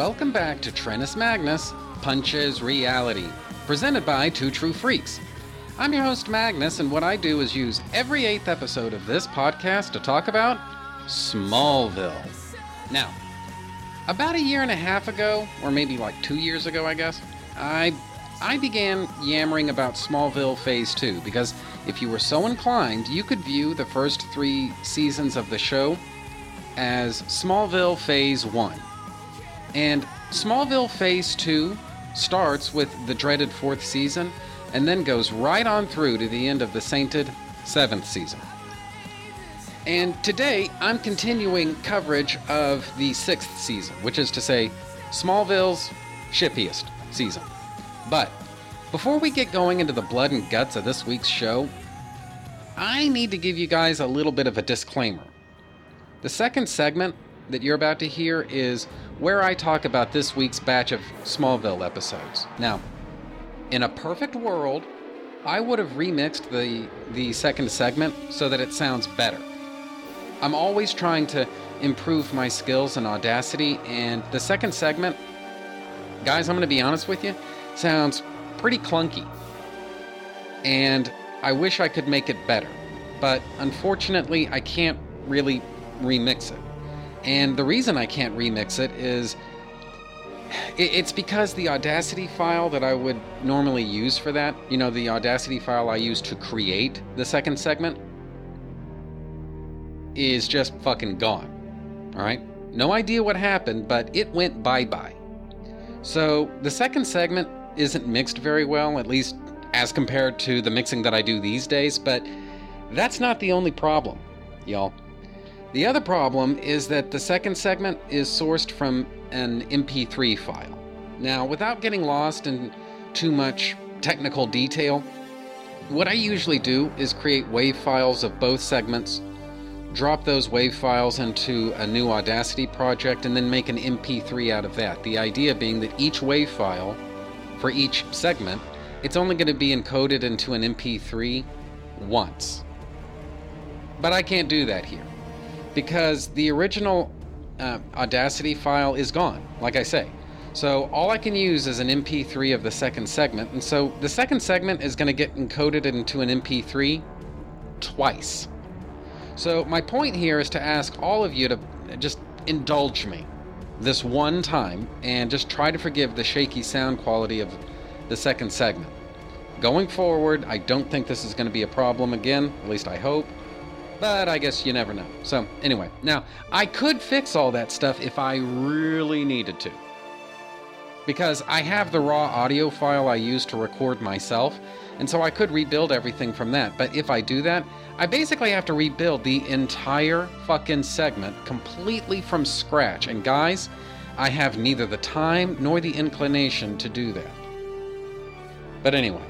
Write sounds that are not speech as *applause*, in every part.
Welcome back to Trennis Magnus Punches Reality, presented by Two True Freaks. I'm your host Magnus, and what I do is use every eighth episode of this podcast to talk about Smallville. Now, about a year and a half ago, or maybe like two years ago, I guess, I I began yammering about Smallville Phase 2 because if you were so inclined, you could view the first three seasons of the show as Smallville Phase 1. And Smallville Phase 2 starts with the dreaded fourth season and then goes right on through to the end of the sainted seventh season. And today I'm continuing coverage of the sixth season, which is to say, Smallville's shippiest season. But before we get going into the blood and guts of this week's show, I need to give you guys a little bit of a disclaimer. The second segment that you're about to hear is where I talk about this week's batch of Smallville episodes. Now, in a perfect world, I would have remixed the the second segment so that it sounds better. I'm always trying to improve my skills and audacity and the second segment guys, I'm going to be honest with you, sounds pretty clunky. And I wish I could make it better. But unfortunately, I can't really remix it. And the reason I can't remix it is it's because the Audacity file that I would normally use for that, you know, the Audacity file I use to create the second segment, is just fucking gone. Alright? No idea what happened, but it went bye bye. So the second segment isn't mixed very well, at least as compared to the mixing that I do these days, but that's not the only problem, y'all. The other problem is that the second segment is sourced from an MP3 file. Now, without getting lost in too much technical detail, what I usually do is create WAV files of both segments, drop those WAV files into a new Audacity project, and then make an MP3 out of that. The idea being that each WAV file for each segment, it's only going to be encoded into an MP3 once. But I can't do that here because the original uh, Audacity file is gone, like I say. So all I can use is an MP3 of the second segment, and so the second segment is going to get encoded into an MP3 twice. So my point here is to ask all of you to just indulge me this one time and just try to forgive the shaky sound quality of the second segment. Going forward, I don't think this is going to be a problem again, at least I hope. But I guess you never know. So, anyway, now, I could fix all that stuff if I really needed to. Because I have the raw audio file I use to record myself, and so I could rebuild everything from that. But if I do that, I basically have to rebuild the entire fucking segment completely from scratch. And guys, I have neither the time nor the inclination to do that. But anyway,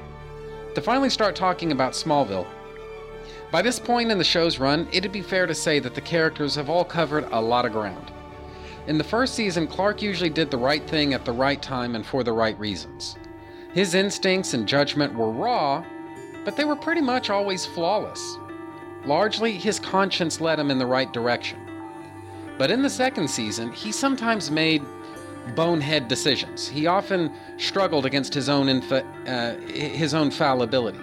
to finally start talking about Smallville, by this point in the show's run, it'd be fair to say that the characters have all covered a lot of ground. In the first season, Clark usually did the right thing at the right time and for the right reasons. His instincts and judgment were raw, but they were pretty much always flawless. Largely, his conscience led him in the right direction. But in the second season, he sometimes made bonehead decisions. He often struggled against his own infa- uh, his own fallibility.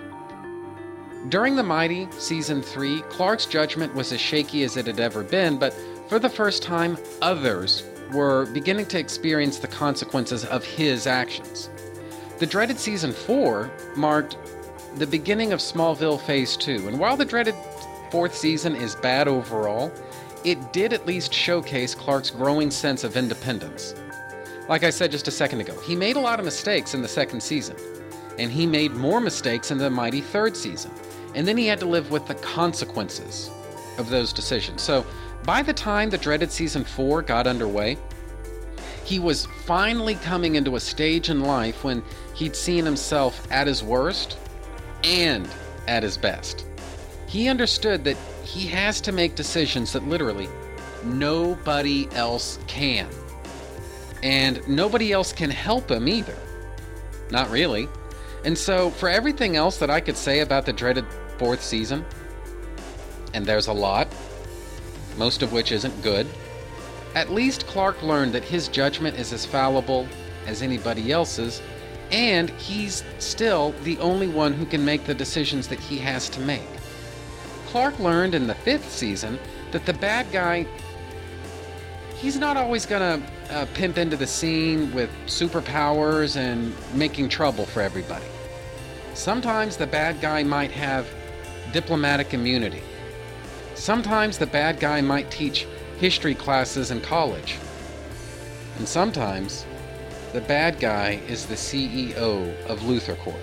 During The Mighty, Season 3, Clark's judgment was as shaky as it had ever been, but for the first time, others were beginning to experience the consequences of his actions. The dreaded Season 4 marked the beginning of Smallville Phase 2, and while the dreaded fourth season is bad overall, it did at least showcase Clark's growing sense of independence. Like I said just a second ago, he made a lot of mistakes in the second season, and he made more mistakes in the mighty third season and then he had to live with the consequences of those decisions. So by the time the dreaded season four got underway, he was finally coming into a stage in life when he'd seen himself at his worst and at his best. He understood that he has to make decisions that literally nobody else can. And nobody else can help him either. Not really. And so, for everything else that I could say about the dreaded fourth season, and there's a lot, most of which isn't good, at least Clark learned that his judgment is as fallible as anybody else's, and he's still the only one who can make the decisions that he has to make. Clark learned in the fifth season that the bad guy, he's not always gonna uh, pimp into the scene with superpowers and making trouble for everybody. Sometimes the bad guy might have diplomatic immunity. Sometimes the bad guy might teach history classes in college. And sometimes the bad guy is the CEO of LuthorCorp.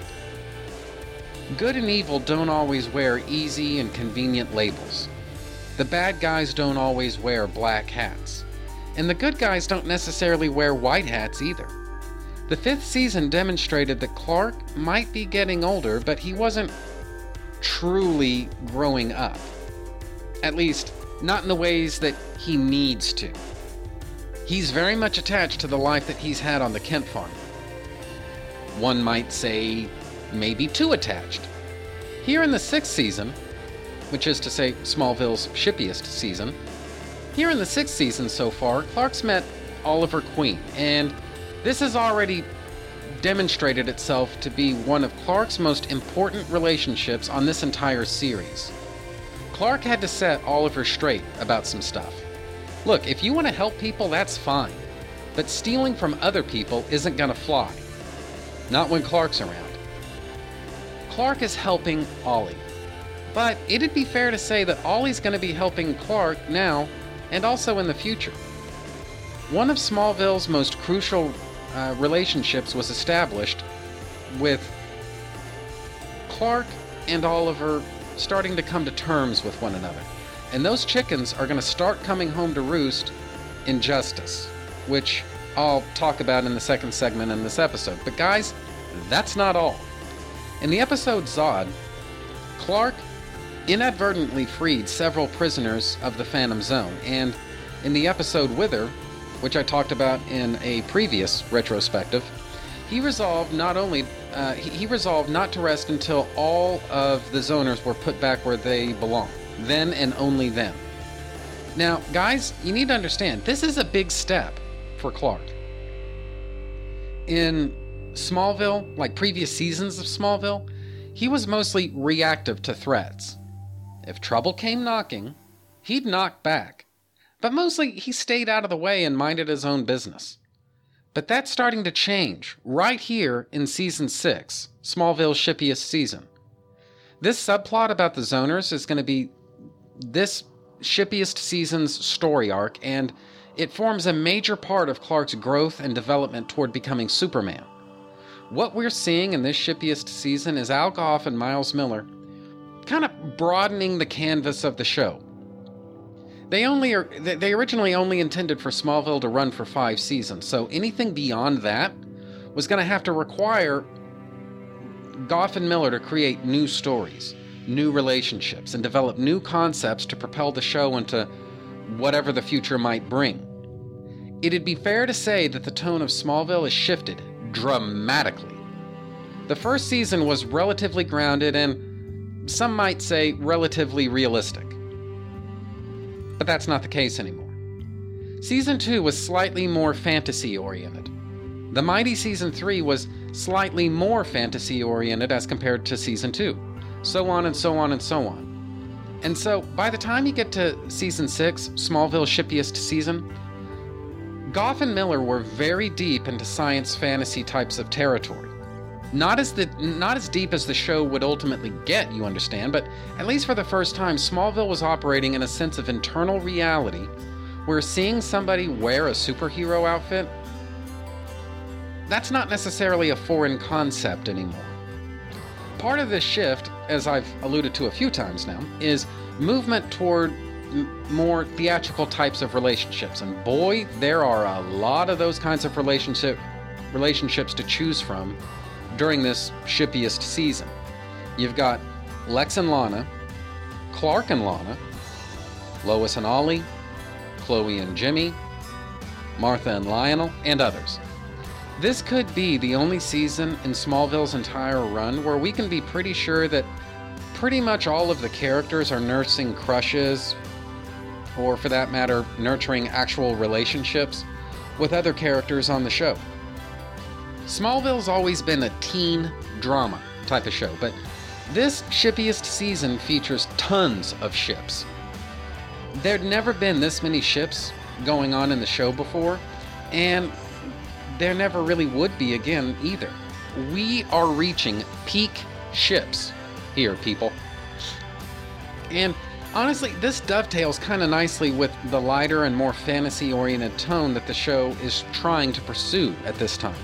Good and evil don't always wear easy and convenient labels. The bad guys don't always wear black hats. And the good guys don't necessarily wear white hats either. The fifth season demonstrated that Clark might be getting older, but he wasn't truly growing up. At least, not in the ways that he needs to. He's very much attached to the life that he's had on the Kent farm. One might say, maybe too attached. Here in the sixth season, which is to say Smallville's shippiest season, here in the sixth season so far, Clark's met Oliver Queen, and this has already demonstrated itself to be one of Clark's most important relationships on this entire series. Clark had to set Oliver straight about some stuff. Look, if you want to help people, that's fine. But stealing from other people isn't going to fly. Not when Clark's around. Clark is helping Ollie. But it'd be fair to say that Ollie's going to be helping Clark now and also in the future. One of Smallville's most crucial uh, relationships was established with Clark and Oliver starting to come to terms with one another. And those chickens are going to start coming home to roost in justice, which I'll talk about in the second segment in this episode. But guys, that's not all. In the episode Zod, Clark inadvertently freed several prisoners of the Phantom Zone, and in the episode Wither, which I talked about in a previous retrospective, he resolved not only uh, he, he resolved not to rest until all of the zoners were put back where they belong then and only then. Now, guys, you need to understand this is a big step for Clark. In Smallville, like previous seasons of Smallville, he was mostly reactive to threats. If trouble came knocking, he'd knock back. But mostly he stayed out of the way and minded his own business. But that's starting to change right here in season 6, Smallville's shippiest season. This subplot about the zoners is going to be this shippiest season's story arc, and it forms a major part of Clark's growth and development toward becoming Superman. What we're seeing in this shippiest season is Al Gough and Miles Millar kind of broadening the canvas of the show. They only are they originally only intended for Smallville to run for 5 seasons. So anything beyond that was going to have to require Gough and Millar to create new stories new relationships and develop new concepts to propel the show into whatever the future might bring. It'd be fair to say that the tone of Smallville has shifted dramatically. The first season was relatively grounded and, some might say, relatively realistic. But that's not the case anymore. Season 2 was slightly more fantasy oriented. The Mighty Season 3 was slightly more fantasy oriented as compared to Season 2 so on and so on and so on. And so, by the time you get to season six, Smallville's shippiest season, Gough and Millar were very deep into science fantasy types of territory. Not as the not as deep as the show would ultimately get, you understand, but at least for the first time, Smallville was operating in a sense of internal reality, where seeing somebody wear a superhero outfit, that's not necessarily a foreign concept anymore. Part of this shift as I've alluded to a few times now, is movement toward more theatrical types of relationships. And boy, there are a lot of those kinds of relationship relationships to choose from during this shippiest season. You've got Lex and Lana, Clark and Lana, Lois and Ollie, Chloe and Jimmy, Martha and Lionel, and others. This could be the only season in Smallville's entire run where we can be pretty sure that pretty much all of the characters are nursing crushes or for that matter, nurturing actual relationships with other characters on the show. Smallville's always been a teen drama type of show, but this shippiest season features tons of ships. There'd never been this many ships going on in the show before, and there never really would be again either. We are reaching peak ships here, people. And honestly, this dovetails kind of nicely with the lighter and more fantasy oriented tone that the show is trying to pursue at this time.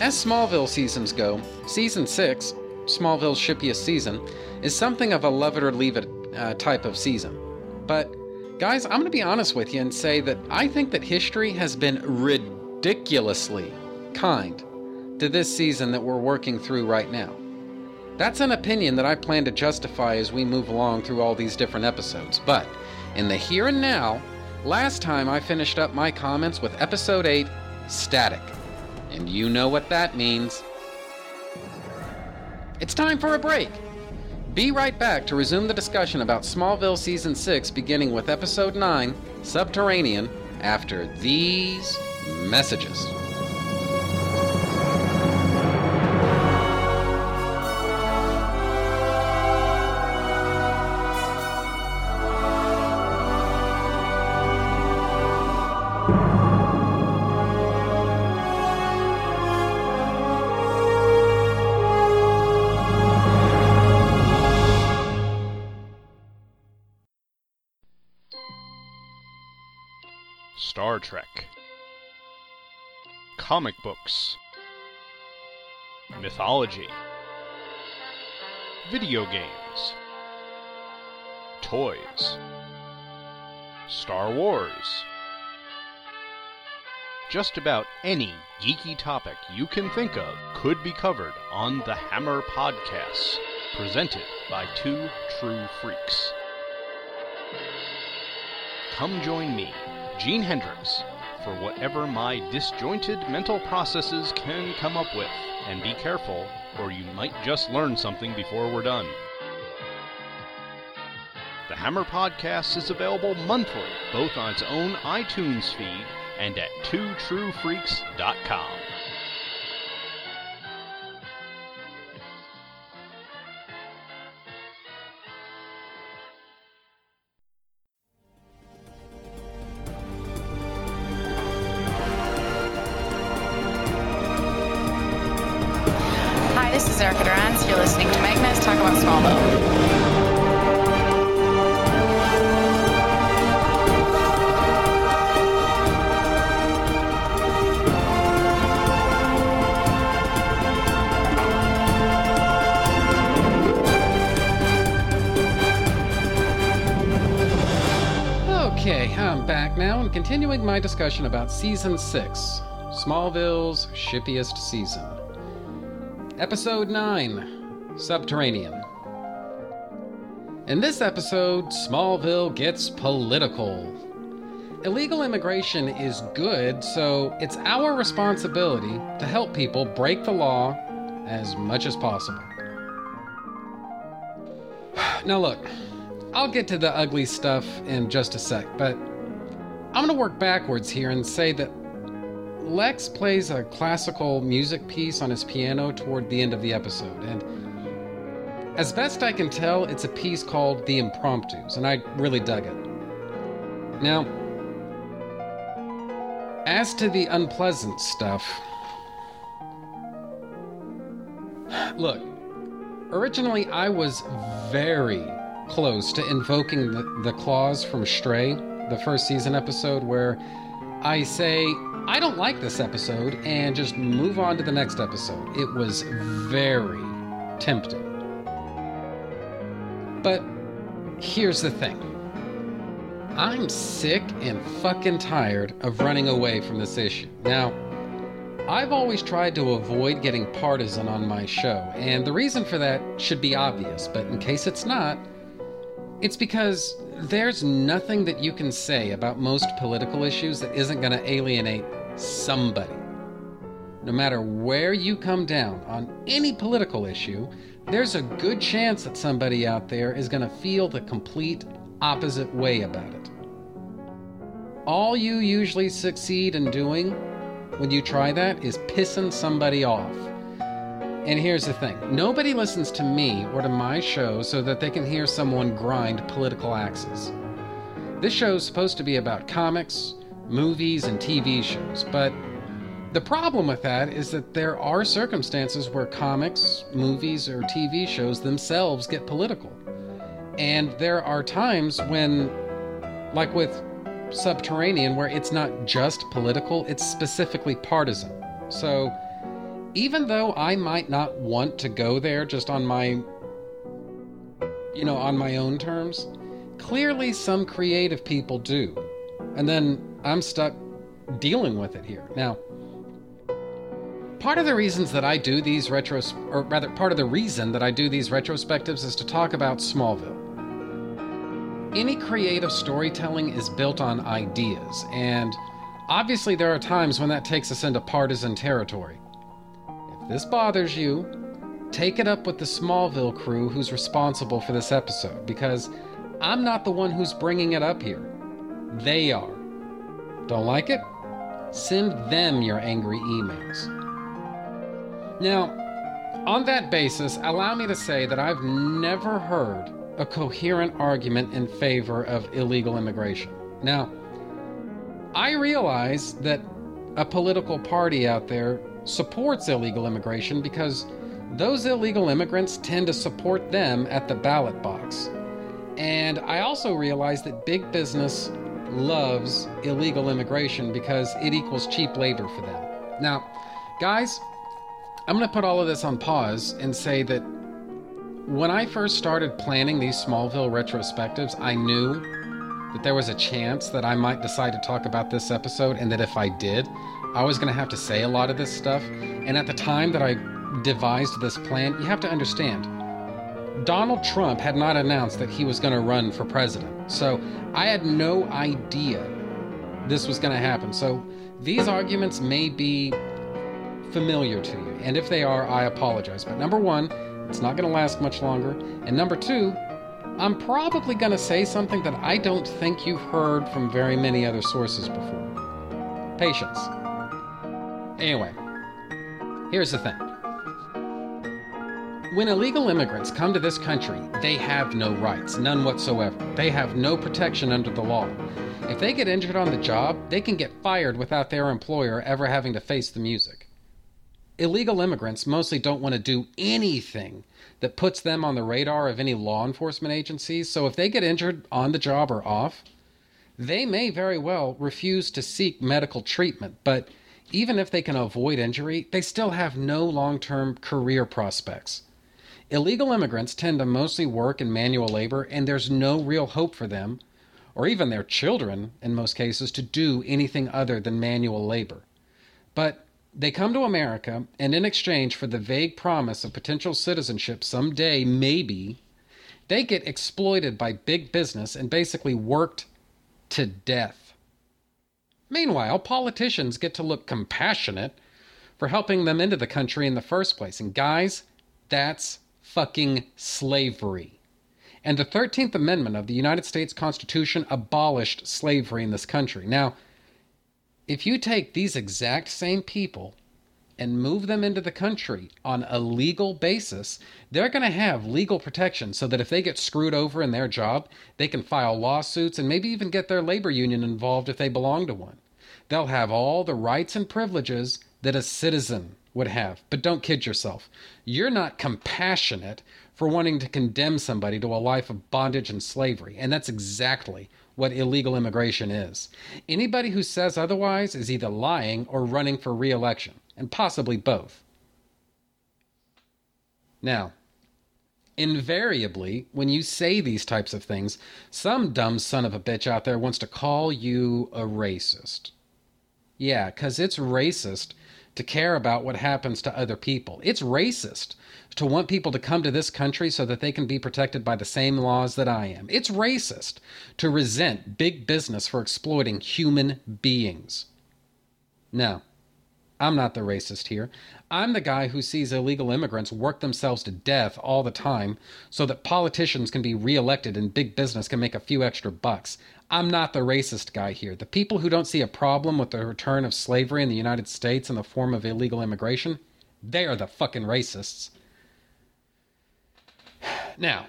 As Smallville seasons go, season 6, Smallville's shippiest season, is something of a love it or leave it uh, type of season. But, guys, I'm going to be honest with you and say that I think that history has been ridiculously kind to this season that we're working through right now. That's an opinion that I plan to justify as we move along through all these different episodes. But in the here and now, last time I finished up my comments with episode 8, Static. And you know what that means. It's time for a break. Be right back to resume the discussion about Smallville Season 6, beginning with Episode 9, Subterranean, after these messages. Comic books, mythology, video games, toys, Star Wars. Just about any geeky topic you can think of could be covered on the Hammer Podcasts, presented by two true freaks. Come join me, Gene Hendricks, for whatever my disjointed mental processes can come up with. And be careful, or you might just learn something before we're done. The Hammer Podcast is available monthly, both on its own iTunes feed and at twotruefreaks.com. discussion about Season 6, Smallville's shippiest season. Episode 9, Subterranean. In this episode, Smallville gets political. Illegal immigration is good, so it's our responsibility to help people break the law as much as possible. Now, look, I'll get to the ugly stuff in just a sec, but I'm gonna work backwards here and say that Lex plays a classical music piece on his piano toward the end of the episode, and as best I can tell, it's a piece called The Impromptus, and I really dug it. Now, as to the unpleasant stuff, look, originally I was very close to invoking the, the clause from Stray, the first season episode, where I say, I don't like this episode, and just move on to the next episode. It was very tempting. But here's the thing I'm sick and fucking tired of running away from this issue. Now, I've always tried to avoid getting partisan on my show, and the reason for that should be obvious, but in case it's not, it's because there's nothing that you can say about most political issues that isn't going to alienate somebody. No matter where you come down on any political issue, there's a good chance that somebody out there is going to feel the complete opposite way about it. all you usually succeed in doing when you try that is pissing somebody off. And here's the thing nobody listens to me or to my show so that they can hear someone grind political axes. This show is supposed to be about comics, movies, and TV shows, but the problem with that is that there are circumstances where comics, movies, or TV shows themselves get political. And there are times when, like with Subterranean, where it's not just political, it's specifically partisan. So, even though I might not want to go there just on my, you know, on my own terms, clearly some creative people do. And then I'm stuck dealing with it here. Now, part of the reasons that I do these retros, or rather, part of the reason that I do these retrospectives is to talk about Smallville. Any creative storytelling is built on ideas, and obviously there are times when that takes us into partisan territory. This bothers you, take it up with the Smallville crew who's responsible for this episode, because I'm not the one who's bringing it up here. They are. Don't like it? Send them your angry emails. Now, on that basis, allow me to say that I've never heard a coherent argument in favor of illegal immigration. Now, I realize that a political party out there supports illegal immigration because those illegal immigrants tend to support them at the ballot box. And I also realize that big business loves illegal immigration because it equals cheap labor for them. Now, guys, I'm going to put all of this on pause and say that when I first started planning these Smallville retrospectives, I knew that there was a chance that I might decide to talk about this episode, and that if I did, I was going to have to say a lot of this stuff. And at the time that I devised this plan, you have to understand Donald Trump had not announced that he was going to run for president. So I had no idea this was going to happen. So these arguments may be familiar to you. And if they are, I apologize. But number one, it's not going to last much longer. And number two, I'm probably going to say something that I don't think you've heard from very many other sources before. Patience. Anyway, here's the thing. When illegal immigrants come to this country, they have no rights, none whatsoever. They have no protection under the law. If they get injured on the job, they can get fired without their employer ever having to face the music illegal immigrants mostly don't want to do anything that puts them on the radar of any law enforcement agencies. So if they get injured on the job or off, they may very well refuse to seek medical treatment. But even if they can avoid injury, they still have no long term career prospects. Illegal immigrants tend to mostly work in manual labor, and there's no real hope for them, or even their children in most cases, to do anything other than manual labor. But they come to America, and in exchange for the vague promise of potential citizenship someday, maybe, they get exploited by big business and basically worked to death. Meanwhile, politicians get to look compassionate for helping them into the country in the first place. And guys, that's fucking slavery. And the 13th Amendment of the United States Constitution abolished slavery in this country. Now, if you take these exact same people and move them into the country on a legal basis, they're going to have legal protection so that if they get screwed over in their job, they can file lawsuits and maybe even get their labor union involved if they belong to one. They'll have all the rights and privileges that a citizen would have. But don't kid yourself. You're not compassionate for wanting to condemn somebody to a life of bondage and slavery. And that's exactly what illegal immigration is. Anybody who says otherwise is either lying or running for re election, and possibly both. Now, invariably, when you say these types of things, some dumb son of a bitch out there wants to call you a racist. Yeah, because it's racist to care about what happens to other people. It's racist to want people to come to this country so that they can be protected by the same laws that I am. It's racist to resent big business for exploiting human beings. Now, I'm not the racist here. I'm the guy who sees illegal immigrants work themselves to death all the time so that politicians can be reelected and big business can make a few extra bucks. I'm not the racist guy here. The people who don't see a problem with the return of slavery in the United States in the form of illegal immigration, they are the fucking racists. *sighs* Now,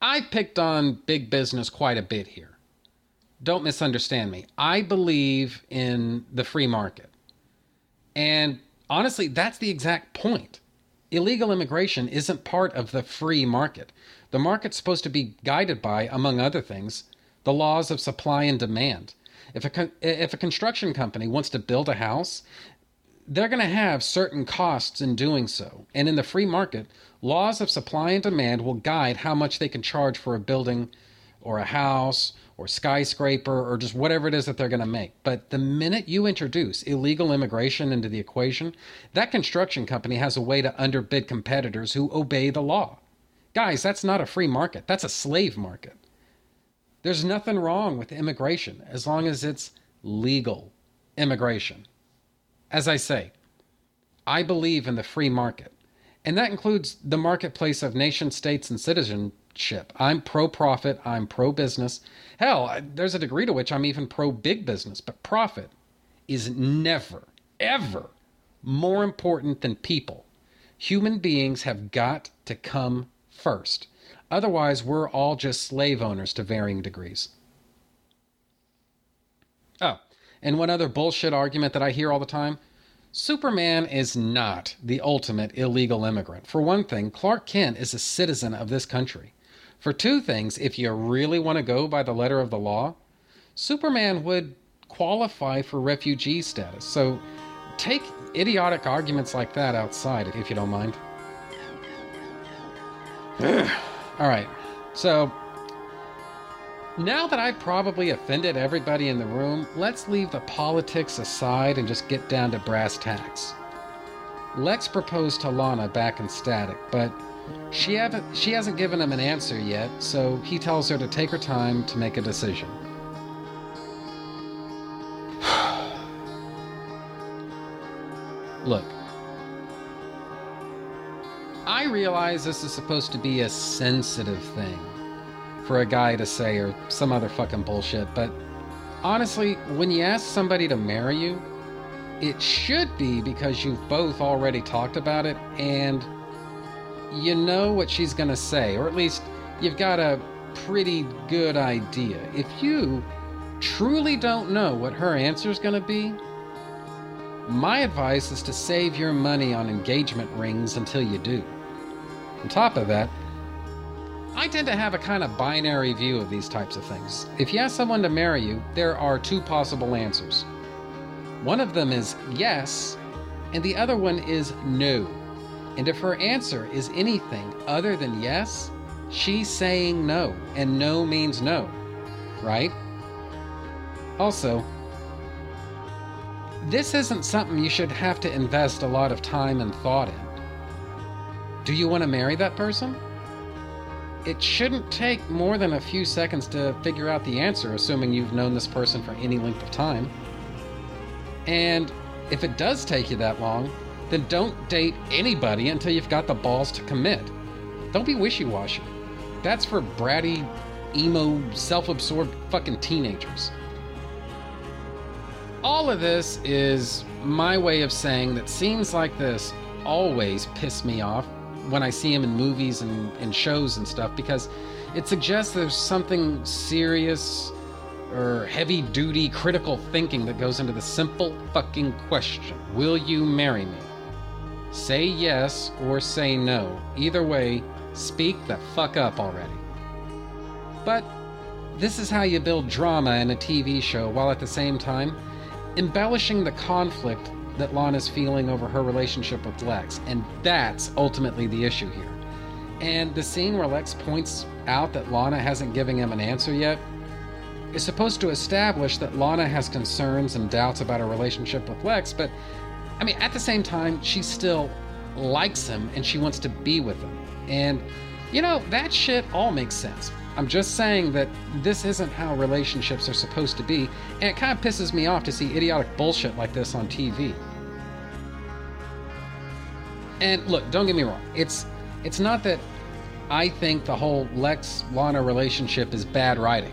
I picked on big business quite a bit here. Don't misunderstand me. I believe in the free market. And honestly, that's the exact point. Illegal immigration isn't part of the free market. The market's supposed to be guided by, among other things, the laws of supply and demand. If a, if a construction company wants to build a house, they're going to have certain costs in doing so. And in the free market, laws of supply and demand will guide how much they can charge for a building or a house or skyscraper or just whatever it is that they're going to make. But the minute you introduce illegal immigration into the equation, that construction company has a way to underbid competitors who obey the law. Guys, that's not a free market, that's a slave market. There's nothing wrong with immigration as long as it's legal immigration. As I say, I believe in the free market, and that includes the marketplace of nation states and citizenship. I'm pro profit, I'm pro business. Hell, there's a degree to which I'm even pro big business, but profit is never, ever more important than people. Human beings have got to come first. Otherwise, we're all just slave owners to varying degrees. Oh, and one other bullshit argument that I hear all the time Superman is not the ultimate illegal immigrant. For one thing, Clark Kent is a citizen of this country. For two things, if you really want to go by the letter of the law, Superman would qualify for refugee status. So take idiotic arguments like that outside, if you don't mind. All right. So now that I've probably offended everybody in the room, let's leave the politics aside and just get down to brass tacks. Lex proposed to Lana back in Static, but she haven't she hasn't given him an answer yet, so he tells her to take her time to make a decision. *sighs* Look. I realize this is supposed to be a sensitive thing for a guy to say or some other fucking bullshit, but honestly, when you ask somebody to marry you, it should be because you've both already talked about it and you know what she's gonna say, or at least you've got a pretty good idea. If you truly don't know what her answer is gonna be, my advice is to save your money on engagement rings until you do. On top of that, I tend to have a kind of binary view of these types of things. If you ask someone to marry you, there are two possible answers. One of them is yes, and the other one is no. And if her answer is anything other than yes, she's saying no, and no means no, right? Also, this isn't something you should have to invest a lot of time and thought in. Do you want to marry that person? it shouldn't take more than a few seconds to figure out the answer, assuming you've known this person for any length of time. And if it does take you that long, then don't date anybody until you've got the balls to commit. Don't be wishy washy. That's for bratty, emo, self absorbed fucking teenagers. All of this is my way of saying that scenes like this always piss me off when I see them in movies and, and shows and stuff because it suggests there's something serious or heavy duty critical thinking that goes into the simple fucking question Will you marry me? Say yes or say no. Either way, speak the fuck up already. But this is how you build drama in a TV show while at the same time embellishing the conflict that Lana's feeling over her relationship with Lex, and that's ultimately the issue here. And the scene where Lex points out that Lana hasn't given him an answer yet is supposed to establish that Lana has concerns and doubts about her relationship with Lex, but I mean, at the same time, she still likes him and she wants to be with him. And, you know, that shit all makes sense. I'm just saying that this isn't how relationships are supposed to be, and it kind of pisses me off to see idiotic bullshit like this on TV. And look, don't get me wrong. It's it's not that I think the whole Lex Lana relationship is bad writing.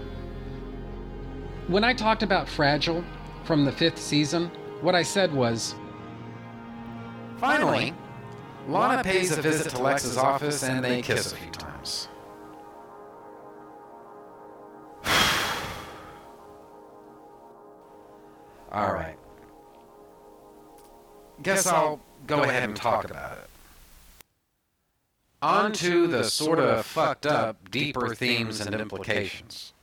When I talked about Fragile from the 5th season, what I said was Finally, Lana pays a visit to Lex's office and they kiss a few times. *sighs* All right. Guess I'll go ahead and talk about it. On to the sort of fucked up, deeper themes and implications.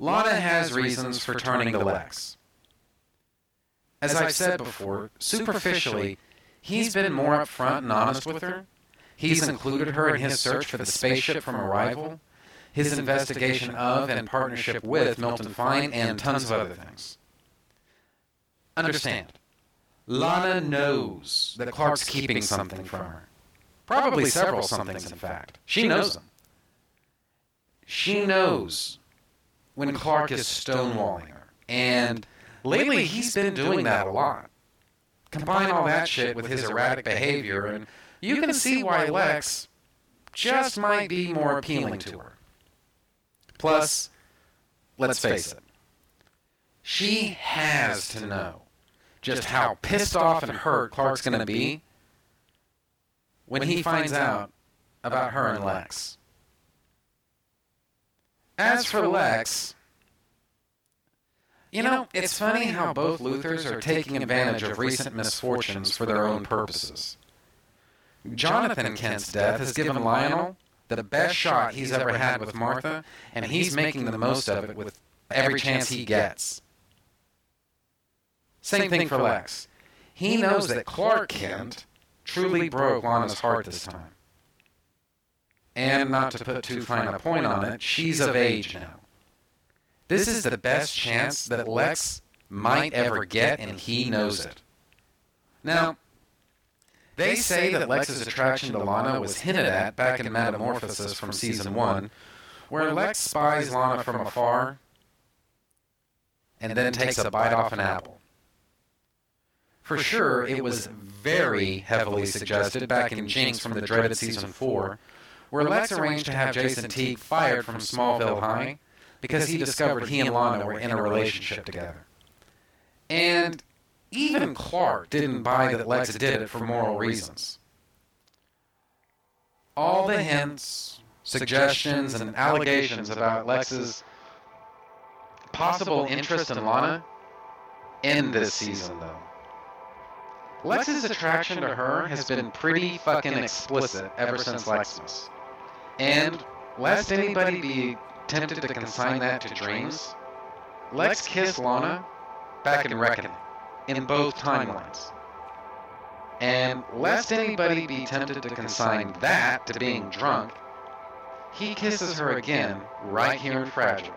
Lana has reasons for turning to Lex. As I've said before, superficially, he's been more upfront and honest with her. He's included her in his search for the spaceship from Arrival, his investigation of and partnership with Milton Fine, and tons of other things. Understand, Lana knows that Clark's keeping something from her. Probably several somethings, in fact. She knows them. She knows when Clark is stonewalling her. And lately he's been doing that a lot. Combine all that shit with his erratic behavior, and you can see why Lex just might be more appealing to her. Plus, let's face it, she has to know just how pissed off and hurt Clark's going to be when he finds out about her and Lex. As for Lex, you know, it's funny how both Luthors are taking advantage of recent misfortunes for their own purposes. Jonathan Kent's death has given Lionel the best shot he's ever had with Martha, and he's making the most of it with every chance he gets. Same thing for Lex. He knows that Clark Kent truly broke Lana's heart this time. And not to put too fine a point on it, she's of age now. This is the best chance that Lex might ever get, and he knows it. Now, they say that Lex's attraction to Lana was hinted at back in Metamorphosis from season one, where Lex spies Lana from afar and then takes a bite off an apple. For sure, it was very heavily suggested back in Jinx from the dreaded season four, where Lex arranged to have Jason Teague fired from Smallville High because he discovered he and Lana were in a relationship together. And even Clark didn't buy that Lex did it for moral reasons. All the hints, suggestions, and allegations about Lex's possible interest in Lana end this season, though. Lex's attraction to her has been pretty fucking explicit ever since Lexmas. And lest anybody be tempted to consign that to dreams, Lex kissed Lana back in Reckoning, in both timelines. And lest anybody be tempted to consign that to being drunk, he kisses her again right here in Fragile.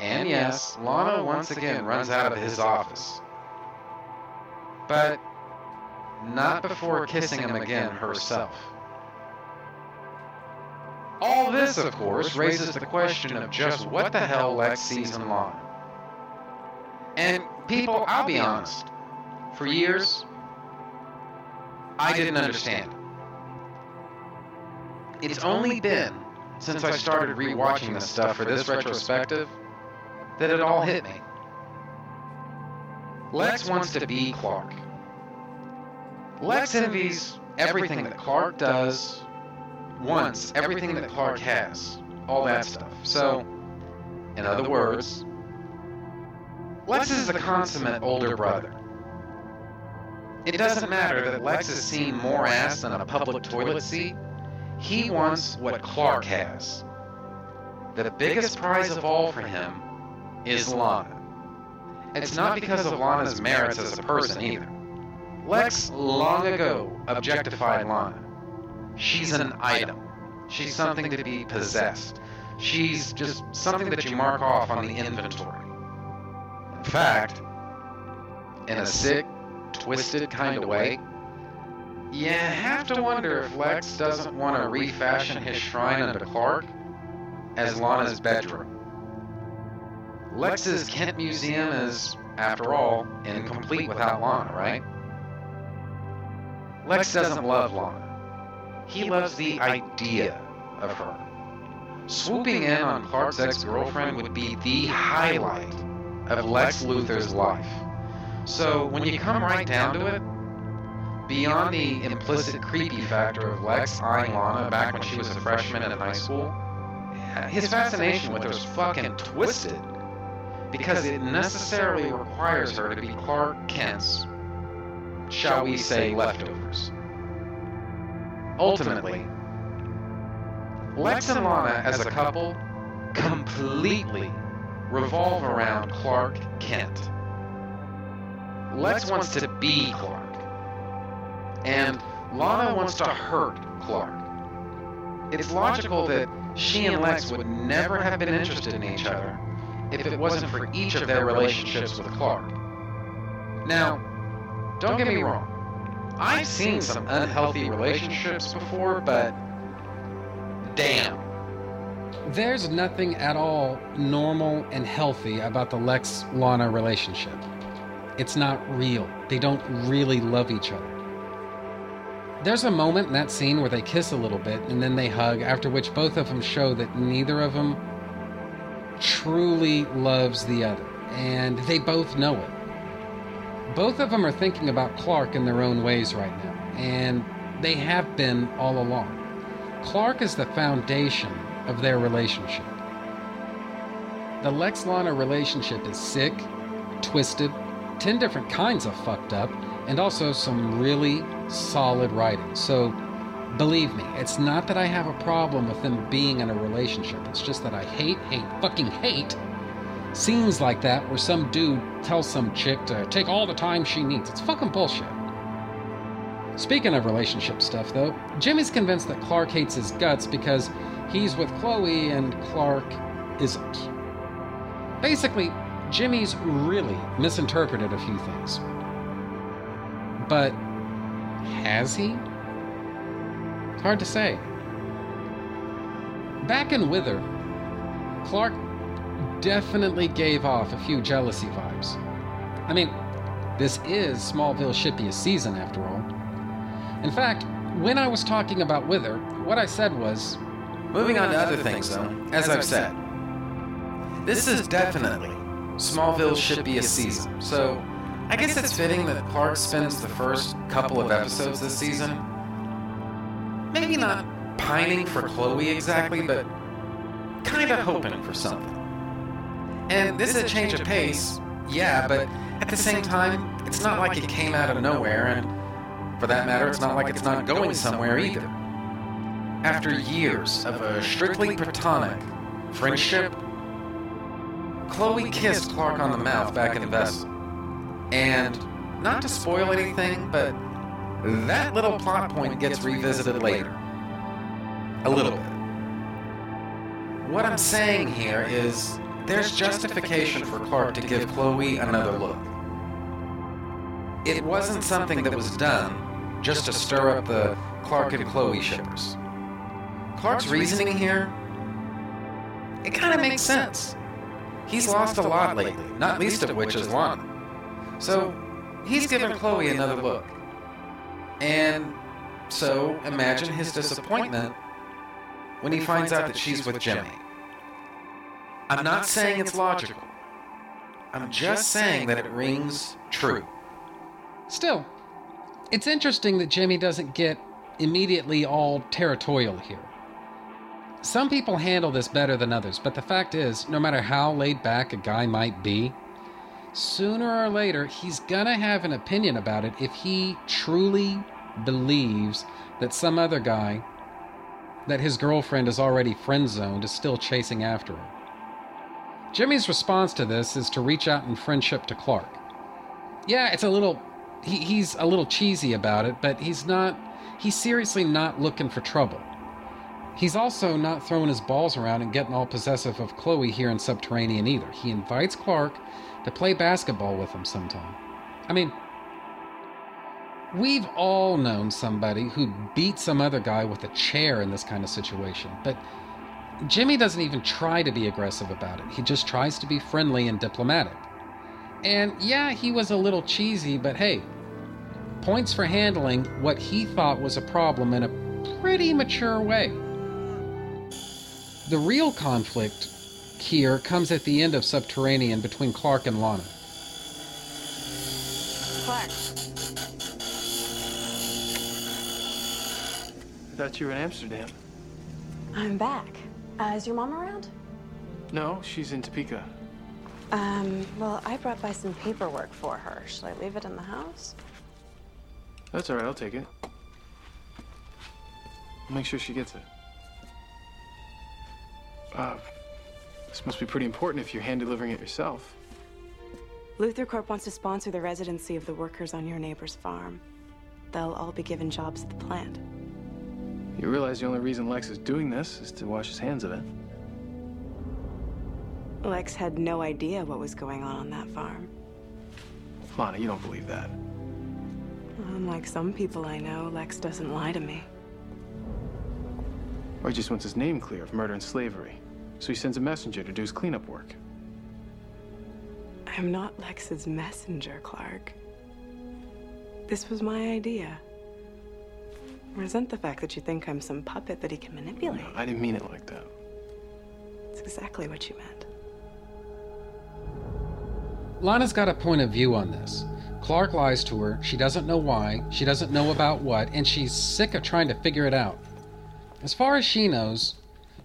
And yes, Lana once again runs out of his office. But not before kissing him again herself. This, of course, raises the question of just what the hell Lex sees in Lana. And people, I'll be honest, for years, I didn't understand. It's only been since I started rewatching this stuff for this retrospective that it all hit me. Lex wants to be Clark. Lex envies everything that Clark does, wants everything that Clark has, all that stuff. So, in other words, Lex is the consummate older brother. It doesn't matter that Lex has seen more ass than a public toilet seat. He wants what Clark has. The biggest prize of all for him is Lana. It's not because of Lana's merits as a person either. Lex long ago objectified Lana. She's an item. She's something to be possessed. She's just something that you mark off on the inventory. In fact, in a sick, twisted kind of way, you have to wonder if Lex doesn't want to refashion his shrine under Clark as Lana's bedroom. Lex's Kent Museum is, after all, incomplete without Lana, right? Lex doesn't love Lana. He loves the idea of her. Swooping in on Clark's ex-girlfriend would be the highlight of Lex Luthor's life. So when you come right down to it, beyond the implicit creepy factor of Lex eyeing Lana back when she was a freshman in high school, his fascination with her is fucking twisted because it necessarily requires her to be Clark Kent's, shall we say, leftovers. Ultimately, Lex and Lana as a couple completely revolve around Clark Kent. Lex wants to be Clark, and Lana wants to hurt Clark. It's logical that she and Lex would never have been interested in each other if it wasn't for each of their relationships with Clark. Now, don't get me wrong. I've seen some unhealthy relationships before, but damn. There's nothing at all normal and healthy about the Lex Lana relationship. It's not real. They don't really love each other. There's a moment in that scene where they kiss a little bit and then they hug, after which both of them show that neither of them truly loves the other, and they both know it. Both of them are thinking about Clark in their own ways right now, and they have been all along. Clark is the foundation of their relationship. The Lex Lana relationship is sick, twisted, 10 different kinds of fucked up, and also some really solid writing. So, believe me, it's not that I have a problem with them being in a relationship. It's just that I hate, hate, fucking hate scenes like that where some dude tells some chick to take all the time she needs. It's fucking bullshit. Speaking of relationship stuff, though, Jimmy's convinced that Clark hates his guts because he's with Chloe and Clark isn't. Basically, Jimmy's really misinterpreted a few things. But has he? It's hard to say. Back in Wither, Clark definitely gave off a few jealousy vibes. I mean, this is Smallville shippiest season after all. In fact, when I was talking about Wither, what I said was Moving on to other things, though, as I've said, this is definitely Smallville's shippiest season, so I guess it's fitting that Clark spends the first couple of episodes this season maybe not pining for Chloe exactly, but kind of hoping for something. And this is a change of pace, yeah, but at the same time, it's not like it came out of nowhere, and for that matter, it's not like it's not going somewhere either. After years of a strictly platonic friendship, Chloe kissed Clark on the mouth back in the vessel. And, not to spoil anything, but that little plot point gets revisited later. A little bit. What I'm saying here is there's justification for Clark to give Chloe another look. It wasn't something that was done just to stir up the Clark and Chloe shippers. Clark's reasoning here, it kind of makes sense. He's lost a lot lately, not least of which is Lana. So, he's given Chloe another look. And so, imagine his disappointment when he finds out that she's with Jimmy. I'm not saying it's logical. I'm just saying that it rings true. Still, it's interesting that Jimmy doesn't get immediately all territorial here. Some people handle this better than others, but the fact is, no matter how laid back a guy might be, sooner or later he's gonna have an opinion about it if he truly believes that some other guy that his girlfriend is already friend zoned is still chasing after her. Jimmy's response to this is to reach out in friendship to Clark. Yeah, it's a little. He, he's a little cheesy about it, but he's not. He's seriously not looking for trouble. He's also not throwing his balls around and getting all possessive of Chloe here in Subterranean either. He invites Clark to play basketball with him sometime. I mean, We've all known somebody who beat some other guy with a chair in this kind of situation, but Jimmy doesn't even try to be aggressive about it. He just tries to be friendly and diplomatic. And yeah, he was a little cheesy, but hey, points for handling what he thought was a problem in a pretty mature way. The real conflict here comes at the end of Subterranean between Clark and Lana. Clark, I thought you were in Amsterdam. I'm back. Uh, is your mom around? No, she's in Topeka. Um, well, I brought by some paperwork for her. Should I leave it in the house? That's all right, I'll take it. I'll make sure she gets it. Uh, this must be pretty important if you're hand delivering it yourself. LuthorCorp wants to sponsor the residency of the workers on your neighbor's farm. They'll all be given jobs at the plant. You realize the only reason Lex is doing this is to wash his hands of it. Lex had no idea what was going on on that farm. Lana, you don't believe that. Unlike some people I know, Lex doesn't lie to me. Or he just wants his name clear of murder and slavery. So he sends a messenger to do his cleanup work. I'm not Lex's messenger, Clark. This was my idea. Resent the fact that you think I'm some puppet that he can manipulate. No, I didn't mean it like that. It's exactly what you meant. Lana's got a point of view on this. Clark lies to her. She doesn't know why. She doesn't know about what, and she's sick of trying to figure it out. As far as she knows,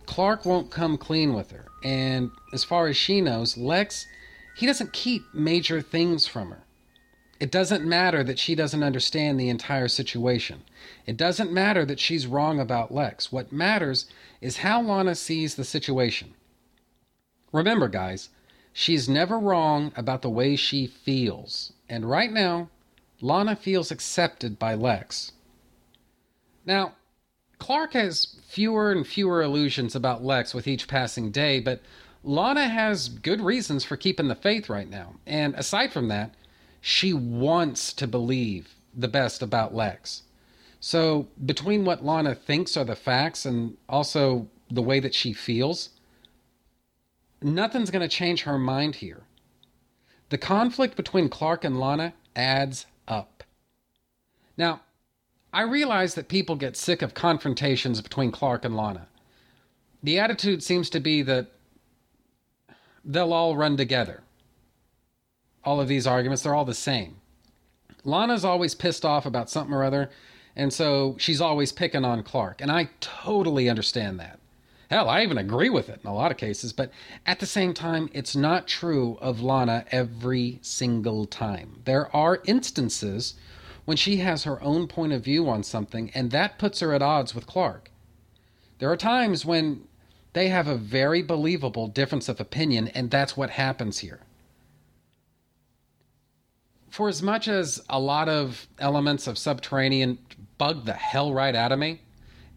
Clark won't come clean with her. And as far as she knows, Lex, he doesn't keep major things from her. It doesn't matter that she doesn't understand the entire situation. It doesn't matter that she's wrong about Lex. What matters is how Lana sees the situation. Remember, guys, she's never wrong about the way she feels. And right now, Lana feels accepted by Lex. Now, Clark has fewer and fewer illusions about Lex with each passing day, but Lana has good reasons for keeping the faith right now. And aside from that, she wants to believe the best about Lex. So, between what Lana thinks are the facts and also the way that she feels, nothing's going to change her mind here. The conflict between Clark and Lana adds up. Now, I realize that people get sick of confrontations between Clark and Lana. The attitude seems to be that they'll all run together. All of these arguments, they're all the same. Lana's always pissed off about something or other, and so she's always picking on Clark. And I totally understand that. Hell, I even agree with it in a lot of cases, but at the same time, it's not true of Lana every single time. There are instances when she has her own point of view on something, and that puts her at odds with Clark. There are times when they have a very believable difference of opinion, and that's what happens here. For as much as a lot of elements of Subterranean bug the hell right out of me,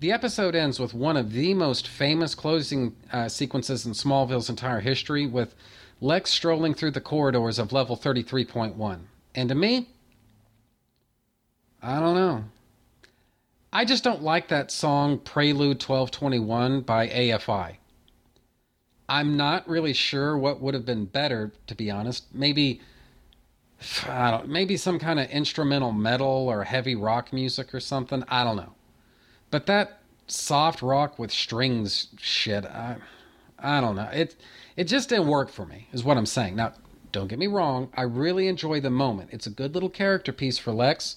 the episode ends with one of the most famous closing uh, sequences in Smallville's entire history, with Lex strolling through the corridors of level 33.1. And to me, I don't know. I just don't like that song Prelude 1221 by AFI. I'm not really sure what would have been better, to be honest. Maybe, I don't, maybe some kind of instrumental metal or heavy rock music or something. I don't know. But that soft rock with strings shit, I, I don't know. It, it just didn't work for me, is what I'm saying. Now, don't get me wrong. I really enjoy the moment. It's a good little character piece for Lex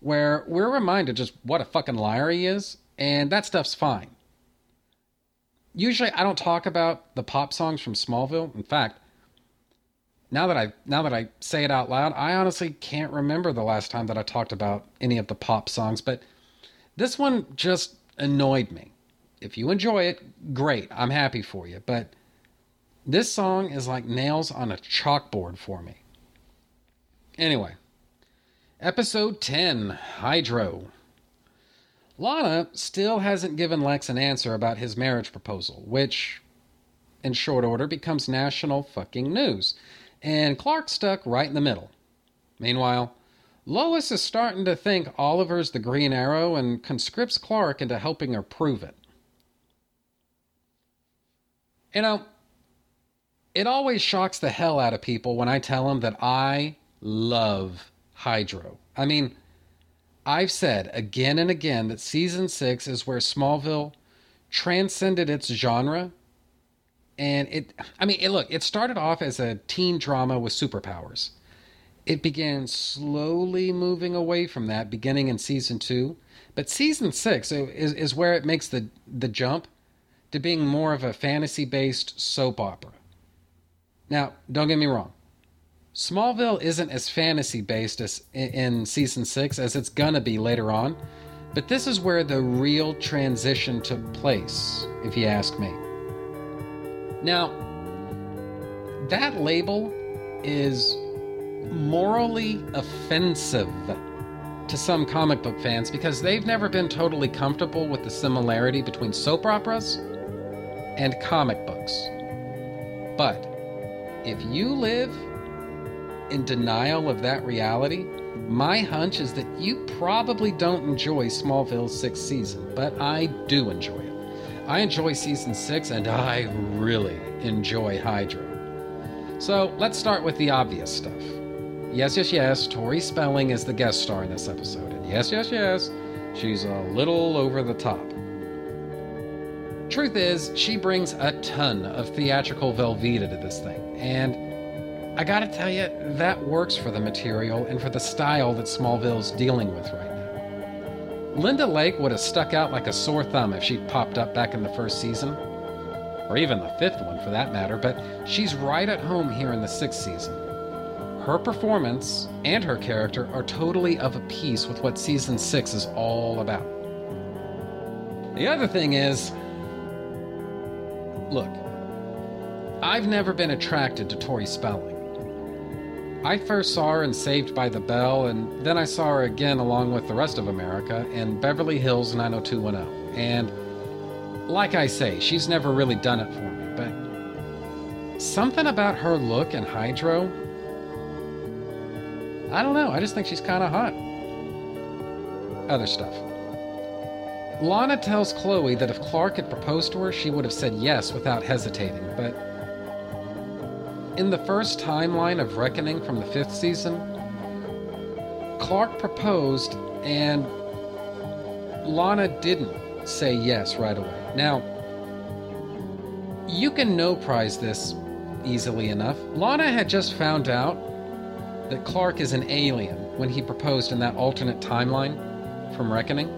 where we're reminded just what a fucking liar he is, and that stuff's fine. Usually, I don't talk about the pop songs from Smallville. In fact, now that I now that I say it out loud, I honestly can't remember the last time that I talked about any of the pop songs. But this one just annoyed me. If you enjoy it, great. I'm happy for you. But this song is like nails on a chalkboard for me. Anyway, Episode 10 Hydro. Lana still hasn't given Lex an answer about his marriage proposal, which, in short order, becomes national fucking news. And Clark stuck right in the middle. Meanwhile, Lois is starting to think Oliver's the Green Arrow and conscripts Clark into helping her prove it. You know, it always shocks the hell out of people when I tell them that I love Hydro. I mean, I've said again and again that season six is where Smallville transcended its genre. And it, I mean, it, look, it started off as a teen drama with superpowers. It began slowly moving away from that beginning in season two. But season six is, is where it makes the, the jump to being more of a fantasy based soap opera. Now, don't get me wrong. Smallville isn't as fantasy based as in season six as it's gonna be later on, but this is where the real transition took place, if you ask me. Now, that label is morally offensive to some comic book fans because they've never been totally comfortable with the similarity between soap operas and comic books. But if you live in denial of that reality, my hunch is that you probably don't enjoy Smallville's sixth season, but I do enjoy it. I enjoy season six, and I really enjoy Hydro. So let's start with the obvious stuff. Yes, yes, yes, Tori Spelling is the guest star in this episode, and yes, yes, yes, she's a little over the top. Truth is, she brings a ton of theatrical Velveeta to this thing, and I gotta tell you, that works for the material and for the style that Smallville's dealing with right. Linda Lake would have stuck out like a sore thumb if she'd popped up back in the first season, or even the fifth one for that matter, but she's right at home here in the sixth season. Her performance and her character are totally of a piece with what season six is all about. The other thing is, look, I've never been attracted to Tori Spelling. I first saw her in Saved by the Bell, and then I saw her again along with the rest of America in Beverly Hills 90210. And like I say, she's never really done it for me, but something about her look in Hydro, I don't know, I just think she's kind of hot. Other stuff. Lana tells Chloe that if Clark had proposed to her, she would have said yes without hesitating, but in the first timeline of Reckoning from the fifth season, Clark proposed and Lana didn't say yes right away. Now, you can no prize this easily enough. Lana had just found out that Clark is an alien when he proposed in that alternate timeline from Reckoning.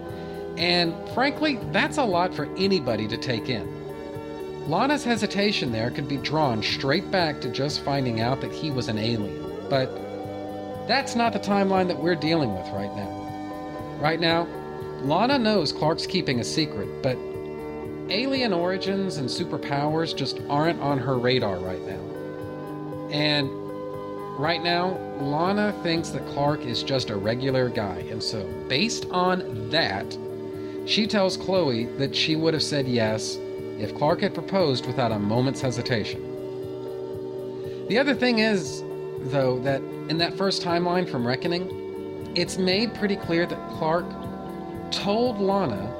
And frankly, that's a lot for anybody to take in. Lana's hesitation there could be drawn straight back to just finding out that he was an alien. But that's not the timeline that we're dealing with right now. Right now, Lana knows Clark's keeping a secret, but alien origins and superpowers just aren't on her radar right now. And right now, Lana thinks that Clark is just a regular guy, and so based on that, she tells Chloe that she would have said yes if Clark had proposed without a moment's hesitation. The other thing is, though, that in that first timeline from Reckoning, it's made pretty clear that Clark told Lana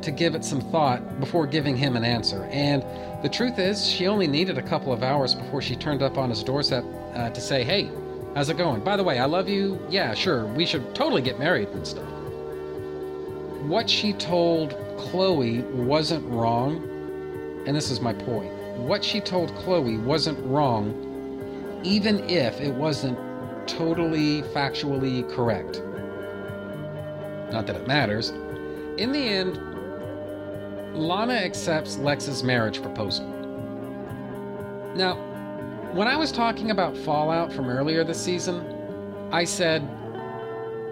to give it some thought before giving him an answer. And the truth is, she only needed a couple of hours before she turned up on his doorstep uh, to say, Hey, how's it going? By the way, I love you. Yeah, sure, we should totally get married and stuff. What she told Chloe wasn't wrong, and this is my point. What she told Chloe wasn't wrong, even if it wasn't totally factually correct. Not that it matters. In the end, Lana accepts Lex's marriage proposal. Now, when I was talking about Fallout from earlier this season, I said,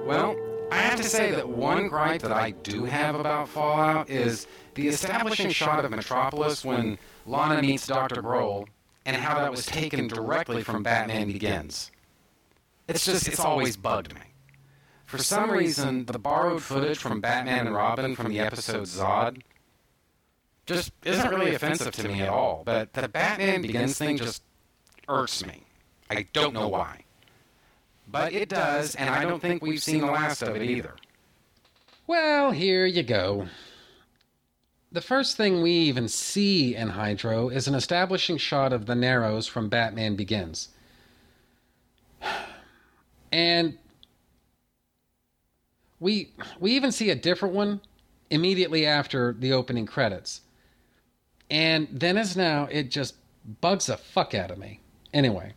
Well, I have to say that one gripe that I do have about Fallout is the establishing shot of Metropolis when Lana meets Dr. Grohl and how that was taken directly from Batman Begins. It's just, it's always bugged me. For some reason, the borrowed footage from Batman and Robin from the episode Zod just isn't really offensive to me at all, but the Batman Begins thing just irks me. I don't know why. But it does, and I don't think we've seen the last of it either. Well, here you go. The first thing we even see in Hydro is an establishing shot of the Narrows from Batman Begins. And we we even see a different one immediately after the opening credits. And then as now, it just bugs the fuck out of me. Anyway,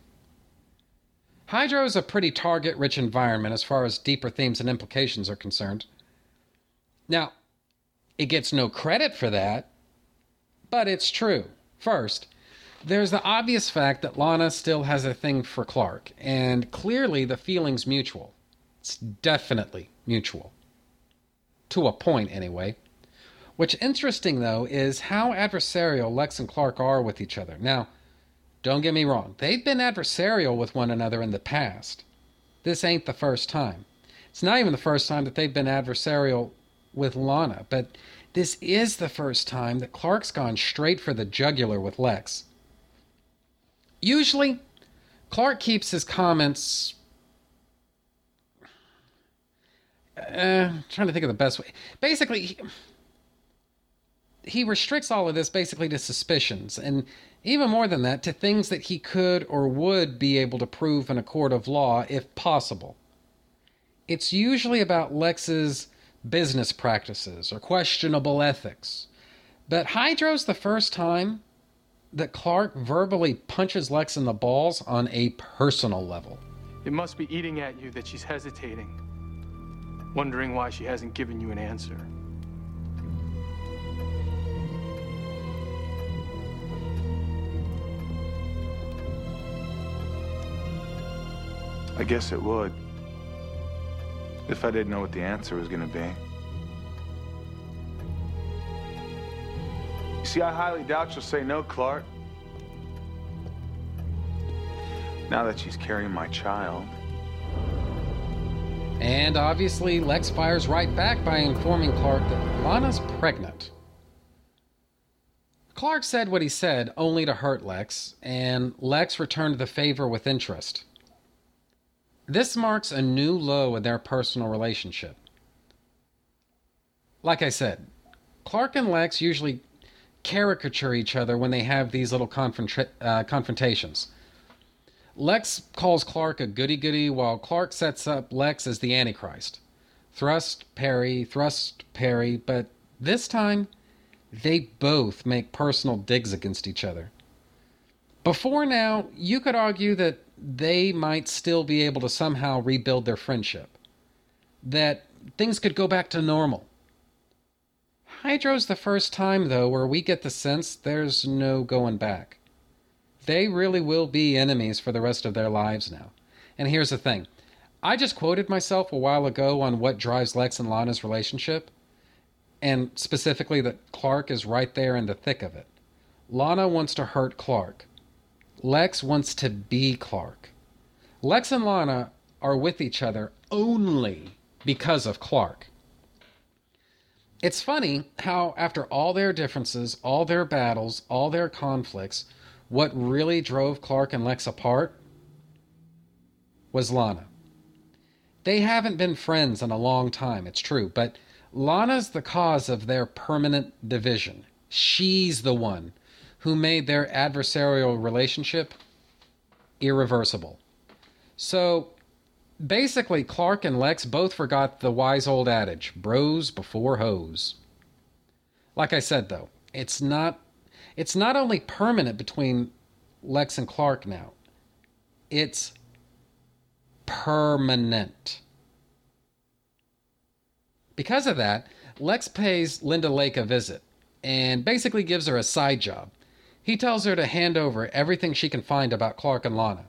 Hydro is a pretty target rich environment as far as deeper themes and implications are concerned. Now, it gets no credit for that, but it's true. First, there's the obvious fact that Lana still has a thing for Clark, and clearly the feeling's mutual. It's definitely mutual. To a point, anyway. What's interesting, though, is how adversarial Lex and Clark are with each other. Now, don't get me wrong, they've been adversarial with one another in the past. This ain't the first time. It's not even the first time that they've been adversarial with Lana, but this is the first time that Clark's gone straight for the jugular with Lex. Usually, Clark keeps his comments. Uh, trying to think of the best way. Basically, he, he restricts all of this basically to suspicions, and even more than that, to things that he could or would be able to prove in a court of law if possible. It's usually about Lex's business practices or questionable ethics. But Hydro's the first time that Clark verbally punches Lex in the balls on a personal level. It must be eating at you that she's hesitating, wondering why she hasn't given you an answer. I guess it would. If I didn't know what the answer was gonna be. You see, I highly doubt she'll say no, Clark. Now that she's carrying my child. And obviously, Lex fires right back by informing Clark that Lana's pregnant. Clark said what he said only to hurt Lex, and Lex returned the favor with interest. This marks a new low in their personal relationship. Like I said, Clark and Lex usually caricature each other when they have these little uh, confrontations. Lex calls Clark a goody goody, while Clark sets up Lex as the Antichrist. Thrust, parry, thrust, parry, but this time they both make personal digs against each other. Before now, you could argue that they might still be able to somehow rebuild their friendship, that things could go back to normal. Hydro's the first time, though, where we get the sense there's no going back. They really will be enemies for the rest of their lives now. And here's the thing I just quoted myself a while ago on what drives Lex and Lana's relationship, and specifically that Clark is right there in the thick of it. Lana wants to hurt Clark. Lex wants to be Clark. Lex and Lana are with each other only because of Clark. It's funny how, after all their differences, all their battles, all their conflicts, what really drove Clark and Lex apart was Lana. They haven't been friends in a long time, it's true, but Lana's the cause of their permanent division. She's the one who made their adversarial relationship irreversible. So basically, Clark and Lex both forgot the wise old adage bros before hoes. Like I said, though, it's not. It's not only permanent between Lex and Clark now, it's permanent. Because of that, Lex pays Linda Lake a visit and basically gives her a side job he tells her to hand over everything she can find about Clark and Lana.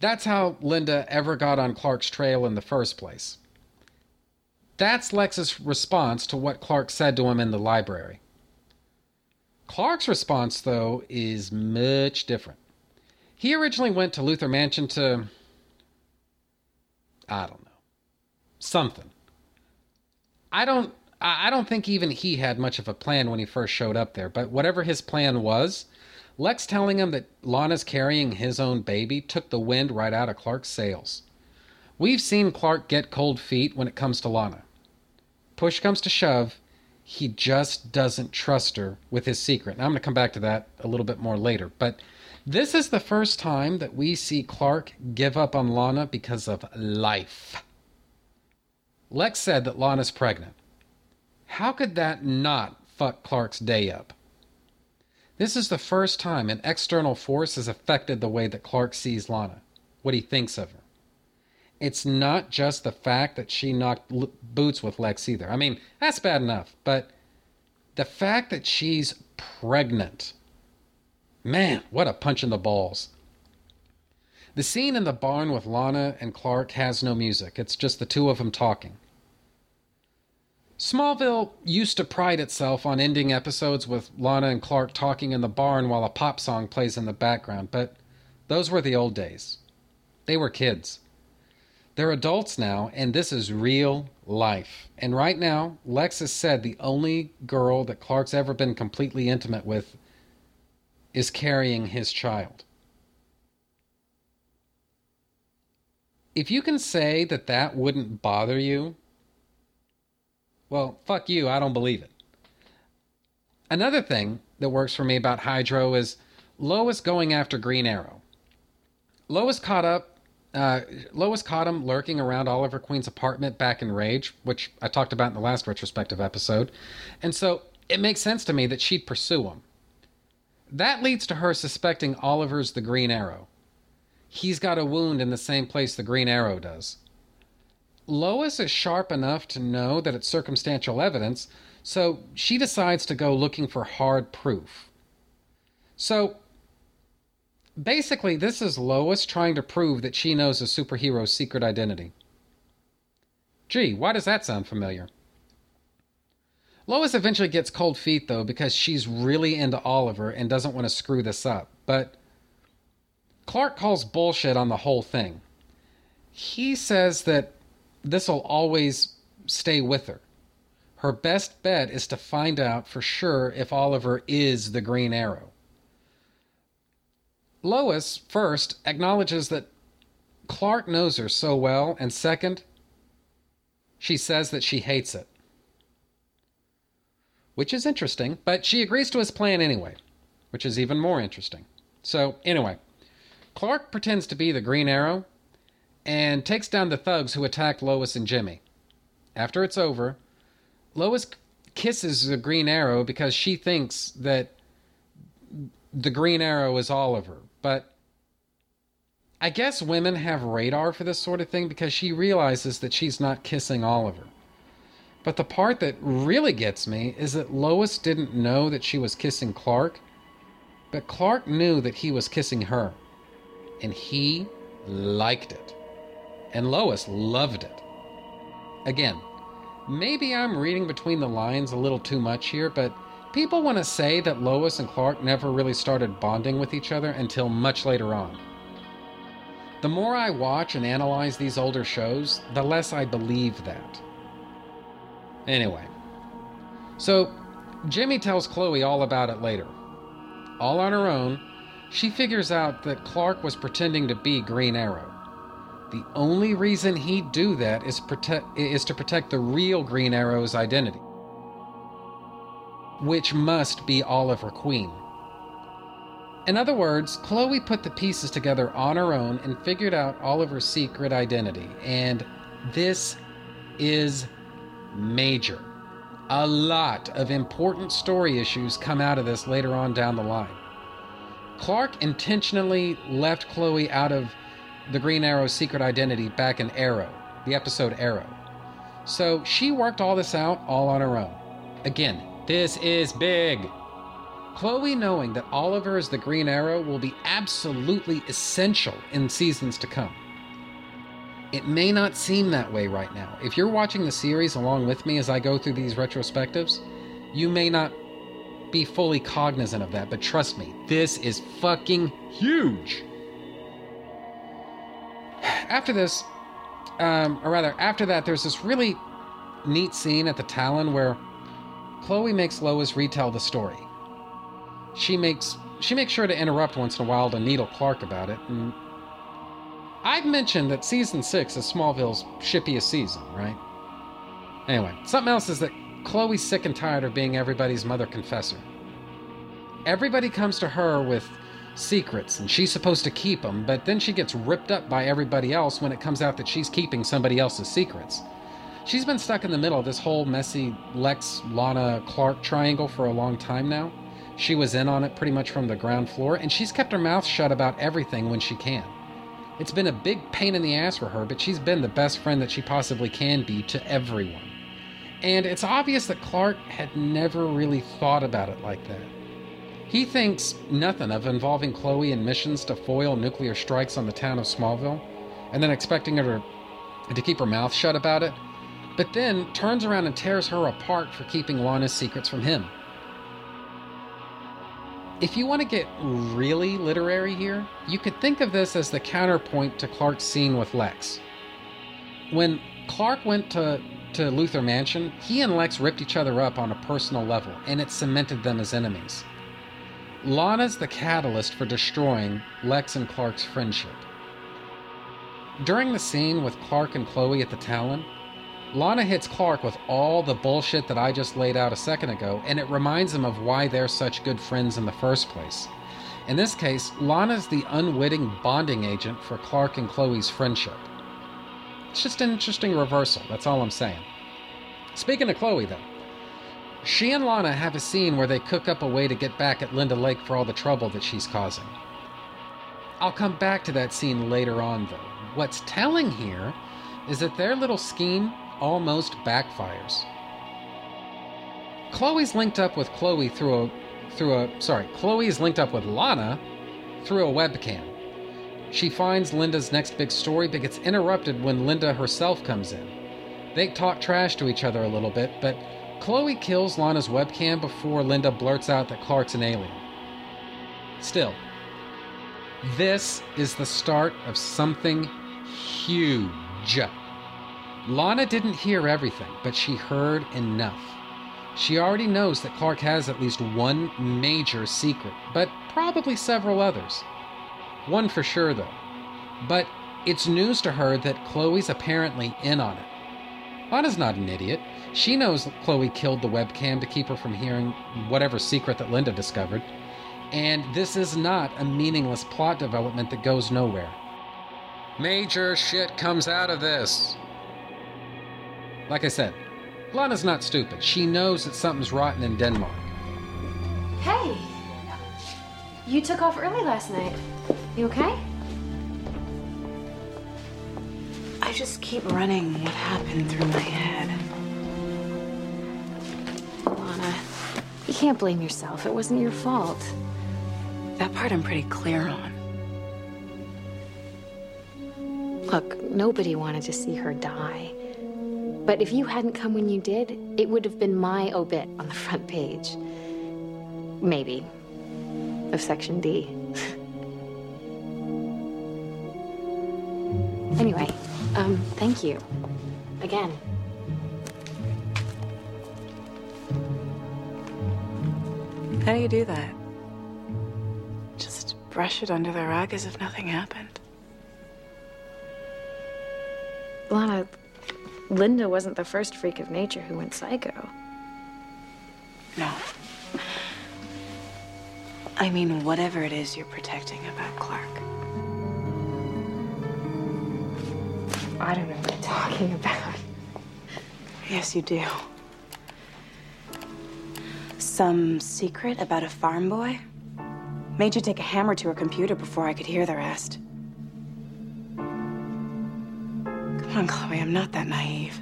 That's how Linda ever got on Clark's trail in the first place. That's Lex's response to what Clark said to him in the library. Clark's response, though, is much different. He originally went to Luthor Mansion to. I don't know. Something. I don't I don't think even he had much of a plan when he first showed up there, but whatever his plan was, Lex telling him that Lana's carrying his own baby took the wind right out of Clark's sails. We've seen Clark get cold feet when it comes to Lana. Push comes to shove, he just doesn't trust her with his secret. And I'm going to come back to that a little bit more later. But this is the first time that we see Clark give up on Lana because of life. Lex said that Lana's pregnant. How could that not fuck Clark's day up? This is the first time an external force has affected the way that Clark sees Lana, what he thinks of her. It's not just the fact that she knocked l- boots with Lex either. I mean, that's bad enough, but the fact that she's pregnant. Man, what a punch in the balls. The scene in the barn with Lana and Clark has no music. It's just the two of them talking. Smallville used to pride itself on ending episodes with Lana and Clark talking in the barn while a pop song plays in the background, but those were the old days. They were kids. They're adults now, and this is real life. And right now, Lex has said the only girl that Clark's ever been completely intimate with is carrying his child. If you can say that that wouldn't bother you, well, fuck you, I don't believe it. Another thing that works for me about Hydro is Lois going after Green Arrow. Lois caught up uh, Lois caught him lurking around Oliver Queen's apartment back in Rage, which I talked about in the last retrospective episode. And so it makes sense to me that she'd pursue him. That leads to her suspecting Oliver's the Green Arrow. He's got a wound in the same place the Green Arrow does. Lois is sharp enough to know that it's circumstantial evidence, so she decides to go looking for hard proof. So basically, this is Lois trying to prove that she knows a superhero's secret identity. Gee, why does that sound familiar? Lois eventually gets cold feet, though, because she's really into Oliver and doesn't want to screw this up. But Clark calls bullshit on the whole thing. He says that this'll always stay with her. Her best bet is to find out for sure if Oliver is the Green Arrow. Lois, first, acknowledges that Clark knows her so well, and second, she says that she hates it. Which is interesting, but she agrees to his plan anyway, which is even more interesting. So, anyway, Clark pretends to be the Green Arrow and takes down the thugs who attacked Lois and Jimmy. After it's over, Lois kisses the Green Arrow because she thinks that the Green Arrow is Oliver, but I guess women have radar for this sort of thing because she realizes that she's not kissing Oliver. But the part that really gets me is that Lois didn't know that she was kissing Clark, but Clark knew that he was kissing her. And he liked it. And Lois loved it. Again, maybe I'm reading between the lines a little too much here, but People want to say that Lois and Clark never really started bonding with each other until much later on. The more I watch and analyze these older shows, the less I believe that. Anyway, so Jimmy tells Chloe all about it later. All on her own, she figures out that Clark was pretending to be Green Arrow. The only reason he'd do that is, protect, is to protect the real Green Arrow's identity which must be Oliver Queen. In other words, Chloe put the pieces together on her own and figured out Oliver's secret identity, and this is major. A lot of important story issues come out of this later on down the line. Clark intentionally left Chloe out of the Green Arrow's secret identity back in Arrow, the episode Arrow. So she worked all this out all on her own. Again, this is big. Chloe knowing that Oliver is the Green Arrow will be absolutely essential in seasons to come. It may not seem that way right now. If you're watching the series along with me as I go through these retrospectives, you may not be fully cognizant of that, but trust me, this is fucking huge. After this, um, or rather, after that, there's this really neat scene at the Talon where Chloe makes Lois retell the story. She makes she makes sure to interrupt once in a while to needle Clark about it. And I've mentioned that season six is Smallville's shippiest season, right? Anyway, something else is that Chloe's sick and tired of being everybody's mother confessor. Everybody comes to her with secrets and she's supposed to keep them, but then she gets ripped up by everybody else when it comes out that she's keeping somebody else's secrets. She's been stuck in the middle of this whole messy Lex, Lana, Clark triangle for a long time now. She was in on it pretty much from the ground floor, and she's kept her mouth shut about everything when she can. It's been a big pain in the ass for her, but she's been the best friend that she possibly can be to everyone. And it's obvious that Clark had never really thought about it like that. He thinks nothing of involving Chloe in missions to foil nuclear strikes on the town of Smallville, and then expecting her to, keep her mouth shut about it, but then turns around and tears her apart for keeping Lana's secrets from him. If you want to get really literary here, you could think of this as the counterpoint to Clark's scene with Lex. When Clark went to, to Luthor Mansion, he and Lex ripped each other up on a personal level, and it cemented them as enemies. Lana's the catalyst for destroying Lex and Clark's friendship. During the scene with Clark and Chloe at the Talon, Lana hits Clark with all the bullshit that I just laid out a second ago, and it reminds him of why they're such good friends in the first place. In this case, Lana's the unwitting bonding agent for Clark and Chloe's friendship. It's just an interesting reversal, that's all I'm saying. Speaking of Chloe, though, she and Lana have a scene where they cook up a way to get back at Linda Lake for all the trouble that she's causing. I'll come back to that scene later on, though. What's telling here is that their little scheme almost backfires. Chloe's linked up with Chloe through a through a sorry, Chloe's linked up with Lana through a webcam. She finds Linda's next big story but gets interrupted when Linda herself comes in. They talk trash to each other a little bit, but Chloe kills Lana's webcam before Linda blurts out that Clark's an alien. Still, this is the start of something huge. Lana didn't hear everything, but she heard enough. She already knows that Clark has at least one major secret, but probably several others. One for sure, though. But it's news to her that Chloe's apparently in on it. Lana's not an idiot. She knows Chloe killed the webcam to keep her from hearing whatever secret that Linda discovered. And this is not a meaningless plot development that goes nowhere. Major shit comes out of this. Like I said, Lana's not stupid. She knows that something's rotten in Denmark. Hey! You took off early last night. You okay? I just keep running what happened through my head. Lana, you can't blame yourself. It wasn't your fault. That part I'm pretty clear on. Look, nobody wanted to see her die. But if you hadn't come when you did, it would have been my obit on the front page. Maybe. Of Section D. *laughs* anyway, um, thank you. Again. How do you do that? Just brush it under the rug as if nothing happened. Lana, Linda wasn't the first freak of nature who went psycho. No. I mean, whatever it is you're protecting about Clark. I don't know what you're talking about. Yes, you do. Some secret about a farm boy? Made you take a hammer to her computer before I could hear the rest. Come on, Chloe, I'm not that naive.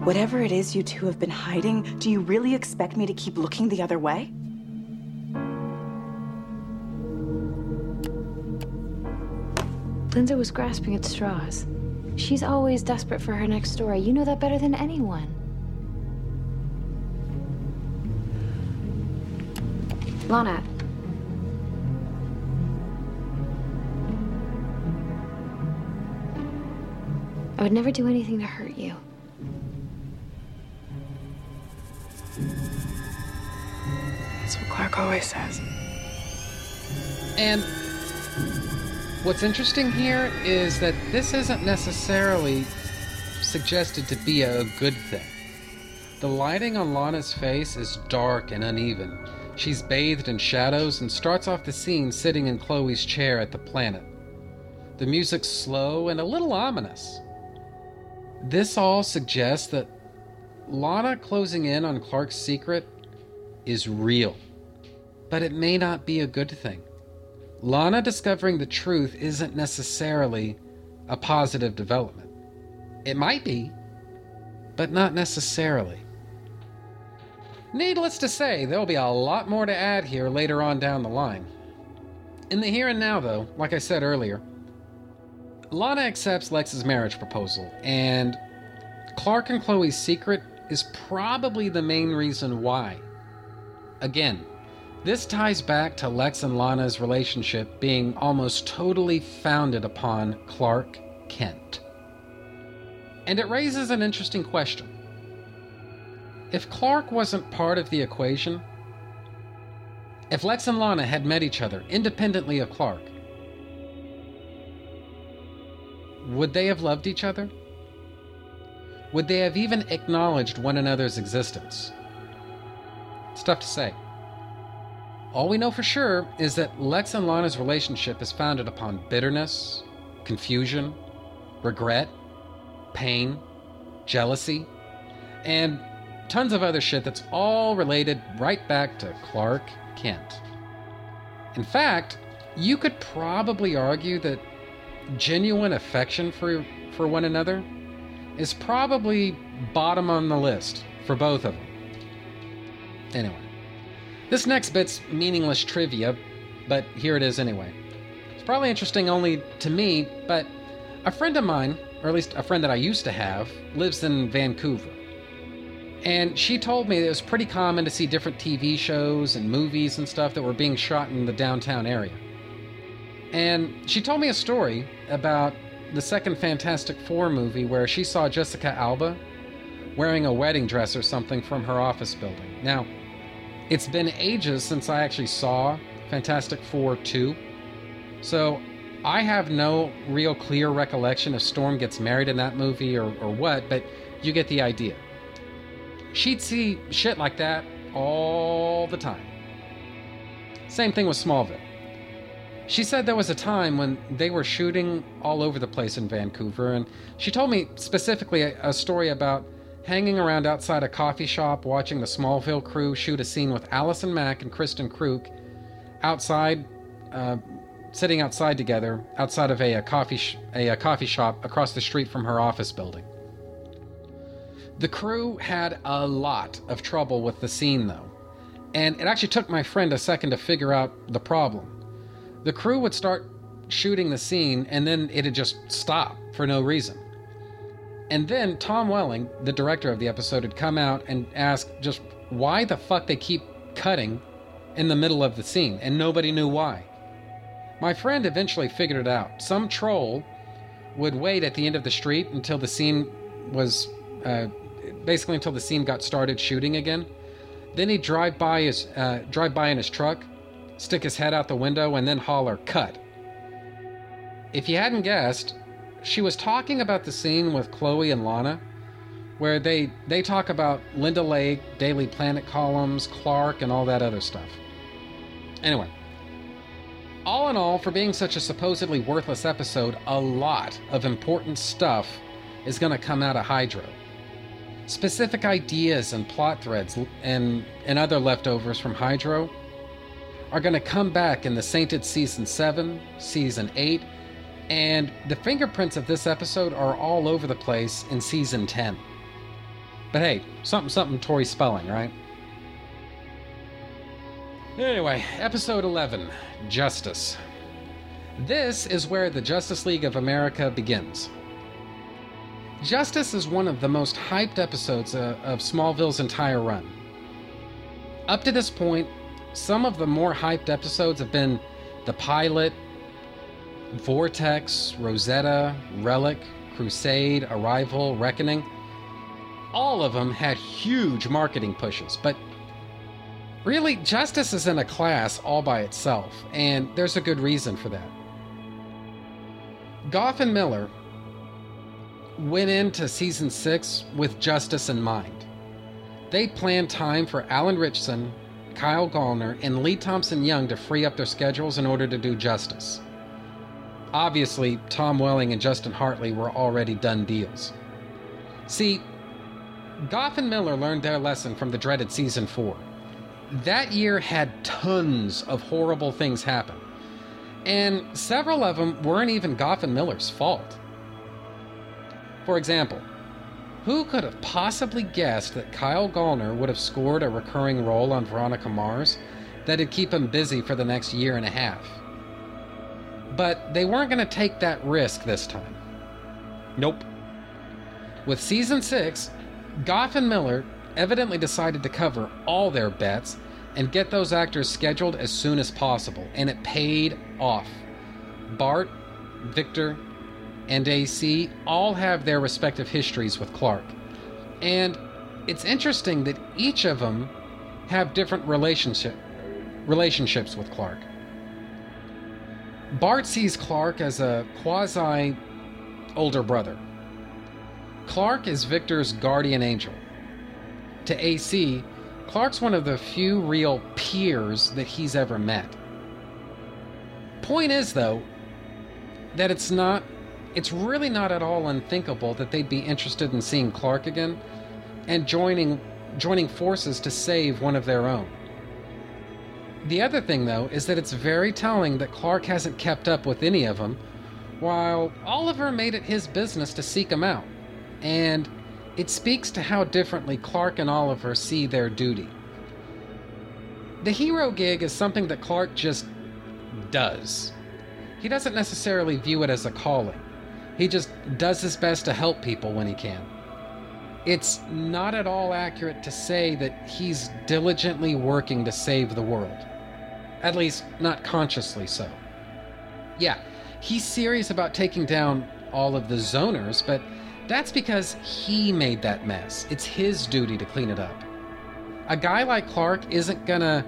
Whatever it is you two have been hiding, do you really expect me to keep looking the other way? Linda was grasping at straws. She's always desperate for her next story. You know that better than anyone. Lana. I would never do anything to hurt you. That's what Clark always says. And what's interesting here is that this isn't necessarily suggested to be a good thing. The lighting on Lana's face is dark and uneven. She's bathed in shadows and starts off the scene sitting in Chloe's chair at the planet. The music's slow and a little ominous. This all suggests that Lana closing in on Clark's secret is real, but it may not be a good thing. Lana discovering the truth isn't necessarily a positive development. It might be, but not necessarily. Needless to say, there'll be a lot more to add here later on down the line. In the here and now, though, like I said earlier, Lana accepts Lex's marriage proposal, and Clark and Chloe's secret is probably the main reason why. Again, this ties back to Lex and Lana's relationship being almost totally founded upon Clark Kent. And it raises an interesting question. If Clark wasn't part of the equation, if Lex and Lana had met each other independently of Clark, would they have loved each other? Would they have even acknowledged one another's existence? Tough to say. All we know for sure is that Lex and Lana's relationship is founded upon bitterness, confusion, regret, pain, jealousy, and tons of other shit that's all related right back to Clark Kent. In fact, you could probably argue that genuine affection for, for one another is probably bottom on the list for both of them. Anyway. This next bit's meaningless trivia, but here it is anyway. It's probably interesting only to me, but a friend of mine, or at least a friend that I used to have, lives in Vancouver. And she told me that it was pretty common to see different TV shows and movies and stuff that were being shot in the downtown area. And she told me a story about the second Fantastic Four movie where she saw Jessica Alba wearing a wedding dress or something from her office building. Now, it's been ages since I actually saw Fantastic Four 2. So I have no real clear recollection if Storm gets married in that movie or, or what, but you get the idea. She'd see shit like that all the time. Same thing with Smallville. She said there was a time when they were shooting all over the place in Vancouver, and she told me specifically a, a story about hanging around outside a coffee shop watching the Smallville crew shoot a scene with Allison Mack and Kristin Kreuk outside, uh, sitting outside together outside of a, a coffee sh- a, a coffee shop across the street from her office building. The crew had a lot of trouble with the scene though, and it actually took my friend a second to figure out the problem. The crew would start shooting the scene and then it'd just stop for no reason. And then Tom Welling, the director of the episode, had come out and asked just why the fuck they keep cutting in the middle of the scene, and nobody knew why. My friend eventually figured it out. Some troll would wait at the end of the street until the scene was uh, basically until the scene got started shooting again. Then he'd drive by his uh, drive by in his truck, stick his head out the window, and then holler "cut." If you hadn't guessed, she was talking about the scene with Chloe and Lana, where they they talk about Linda Lake, Daily Planet columns, Clark, and all that other stuff. Anyway, all in all, for being such a supposedly worthless episode, a lot of important stuff is going to come out of Hydro. Specific ideas and plot threads and, and other leftovers from Hydro are going to come back in the Sainted Season 7, Season 8, and the fingerprints of this episode are all over the place in season 10. But hey, something something Tori Spelling, right? Anyway, episode 11 Justice. This is where the Justice League of America begins. Justice is one of the most hyped episodes uh, of Smallville's entire run. Up to this point, some of the more hyped episodes have been the pilot, Vortex, Rosetta, Relic, Crusade, Arrival, Reckoning. All of them had huge marketing pushes, but Really, Justice is in a class all by itself, and there's a good reason for that. Gough and Millar went into season six with Justice in mind. They planned time for Alan Ritchson, Kyle Gallner, and Lee Thompson Young to free up their schedules in order to do Justice. Obviously, Tom Welling and Justin Hartley were already done deals. See, Gough and Millar learned their lesson from the dreaded season four. That year had tons of horrible things happen, and several of them weren't even Gough and Millar's fault. For example, who could have possibly guessed that Kyle Gallner would have scored a recurring role on Veronica Mars that'd keep him busy for the next year and a half? But they weren't going to take that risk this time. Nope. With season 6, Gough and Millar evidently decided to cover all their bets and get those actors scheduled as soon as possible, and it paid off. Bart, Victor, and AC all have their respective histories with Clark. And it's interesting that each of them have different relationship relationships with Clark. Bart sees Clark as a quasi older brother. Clark is Victor's guardian angel. To AC, Clark's one of the few real peers that he's ever met. Point is, though, that it's not it's really not at all unthinkable that they'd be interested in seeing Clark again and joining joining forces to save one of their own. The other thing though is that it's very telling that Clark hasn't kept up with any of them while Oliver made it his business to seek him out. And it speaks to how differently Clark and Oliver see their duty. The hero gig is something that Clark just does. He doesn't necessarily view it as a calling. He just does his best to help people when he can. It's not at all accurate to say that he's diligently working to save the world. At least, not consciously so. Yeah, he's serious about taking down all of the zoners, but that's because he made that mess. It's his duty to clean it up. A guy like Clark isn't gonna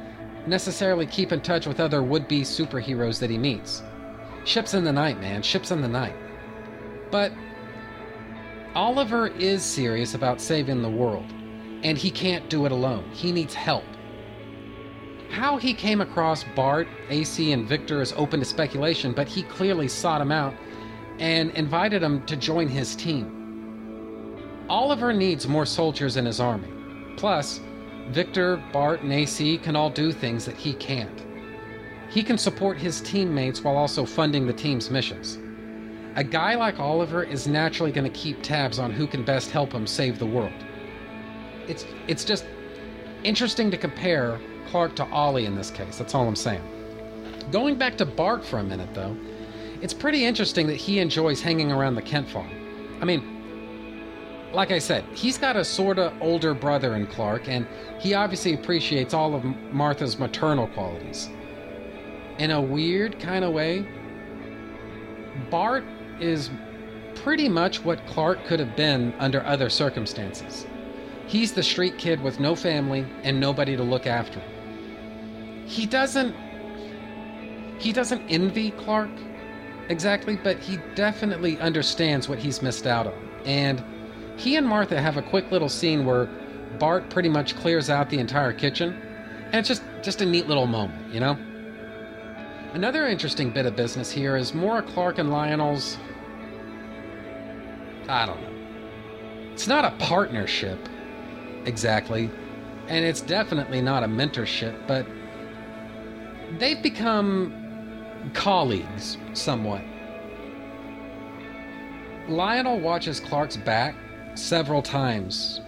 necessarily keep in touch with other would be superheroes that he meets. Ships in the night, man, ships in the night. But Oliver is serious about saving the world, and he can't do it alone. He needs help. How he came across Bart, AC, and Victor is open to speculation, but he clearly sought him out and invited him to join his team. Oliver needs more soldiers in his army. Plus, Victor, Bart, and AC can all do things that he can't. He can support his teammates while also funding the team's missions. A guy like Oliver is naturally going to keep tabs on who can best help him save the world. It's it's just interesting to compare Clark to Ollie in this case. That's all I'm saying. Going back to Bart for a minute though, it's pretty interesting that he enjoys hanging around the Kent farm. I mean, like I said, he's got a sort of older brother in Clark, and he obviously appreciates all of Martha's maternal qualities. In a weird kind of way, Bart is pretty much what Clark could have been under other circumstances. He's the street kid with no family and nobody to look after him. He doesn't he doesn't envy Clark exactly, but he definitely understands what he's missed out on. And he and Martha have a quick little scene where Bart pretty much clears out the entire kitchen. And it's just just a neat little moment, you know? Another interesting bit of business here is Maura Clark and Lionel's I don't know. It's not a partnership, exactly, and it's definitely not a mentorship, but they've become colleagues somewhat. Lionel watches Clark's back several times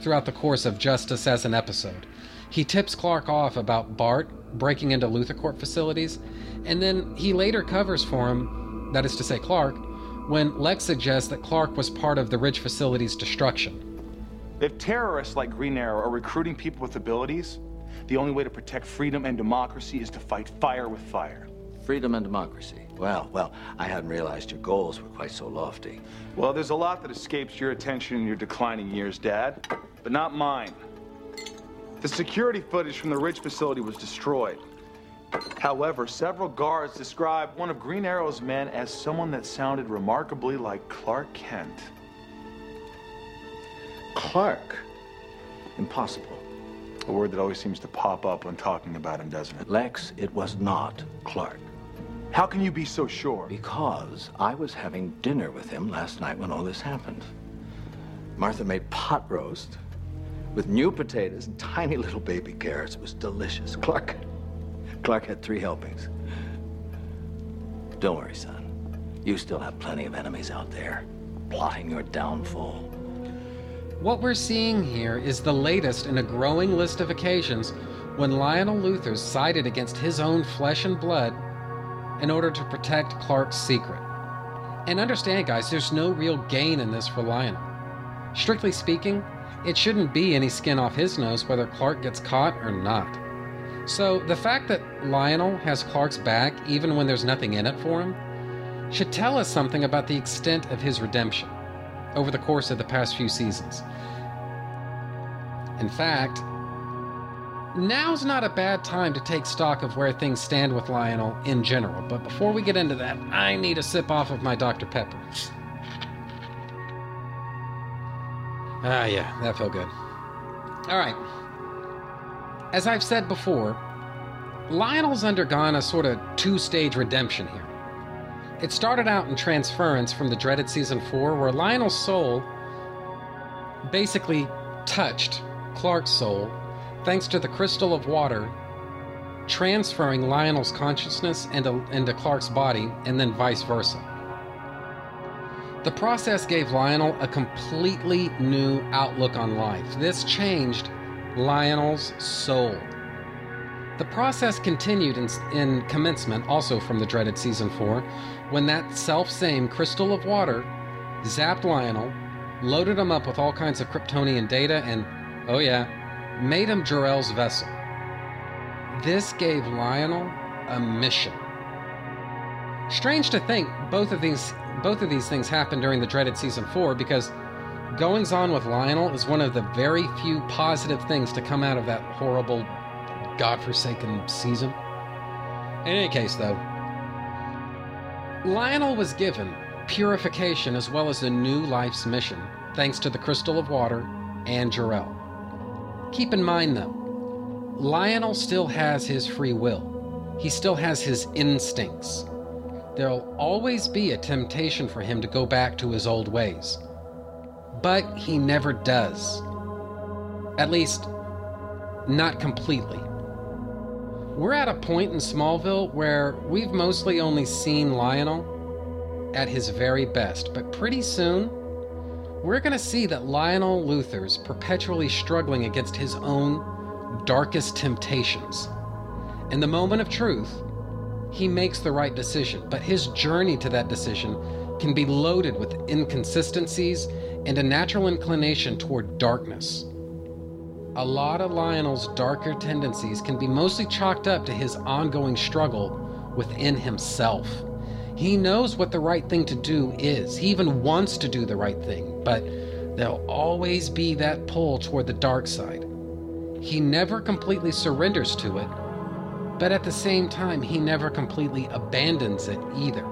throughout the course of Justice as an episode. He tips Clark off about Bart breaking into LuthorCorp facilities, and then he later covers for him, that is to say, Clark, when Lex suggests that Clark was part of the Ridge facility's destruction. If terrorists like Green Arrow are recruiting people with abilities, the only way to protect freedom and democracy is to fight fire with fire. Freedom and democracy. Well, well, I hadn't realized your goals were quite so lofty. Well, there's a lot that escapes your attention in your declining years, Dad, but not mine. The security footage from the Ridge facility was destroyed. However, several guards described one of Green Arrow's men as someone that sounded remarkably like Clark Kent. Clark? Impossible. A word that always seems to pop up when talking about him, doesn't it? Lex, it was not Clark. How can you be so sure? Because I was having dinner with him last night when all this happened. Martha made pot roast with new potatoes and tiny little baby carrots. It was delicious. Clark, Clark had three helpings. Don't worry, son. You still have plenty of enemies out there plotting your downfall. What we're seeing here is the latest in a growing list of occasions when Lionel Luthor's sided against his own flesh and blood in order to protect Clark's secret. And understand, guys, there's no real gain in this for Lionel. Strictly speaking, it shouldn't be any skin off his nose whether Clark gets caught or not. So, the fact that Lionel has Clark's back even when there's nothing in it for him should tell us something about the extent of his redemption over the course of the past few seasons. In fact, now's not a bad time to take stock of where things stand with Lionel in general, but before we get into that, I need a sip off of my Dr. Pepper. Ah, yeah, that felt good. All right. As I've said before, Lionel's undergone a sort of two stage redemption here. It started out in Transference from the dreaded season 4, where Lionel's soul basically touched Clark's soul thanks to the crystal of water transferring Lionel's consciousness into, into Clark's body, and then vice versa. The process gave Lionel a completely new outlook on life. This changed Lionel's soul. The process continued in, in, commencement, also from the dreaded season 4, when that self same crystal of water zapped Lionel, loaded him up with all kinds of Kryptonian data, and, oh yeah, made him Jor-El's vessel. This gave Lionel a mission. Strange to think both of these both of these things happened during the dreaded season 4 because goings on with Lionel is one of the very few positive things to come out of that horrible godforsaken season. In any case though, Lionel was given purification as well as a new life's mission thanks to the crystal of water and Jor-El. Keep in mind though, Lionel still has his free will. He still has his instincts. There'll always be a temptation for him to go back to his old ways. But he never does. At least, not completely. We're at a point in Smallville where we've mostly only seen Lionel at his very best, but pretty soon, we're going to see that Lionel Luthor's perpetually struggling against his own darkest temptations. In the moment of truth, he makes the right decision, but his journey to that decision can be loaded with inconsistencies and a natural inclination toward darkness. A lot of Lionel's darker tendencies can be mostly chalked up to his ongoing struggle within himself. He knows what the right thing to do is. He even wants to do the right thing, but there'll always be that pull toward the dark side. He never completely surrenders to it, but at the same time, he never completely abandons it either.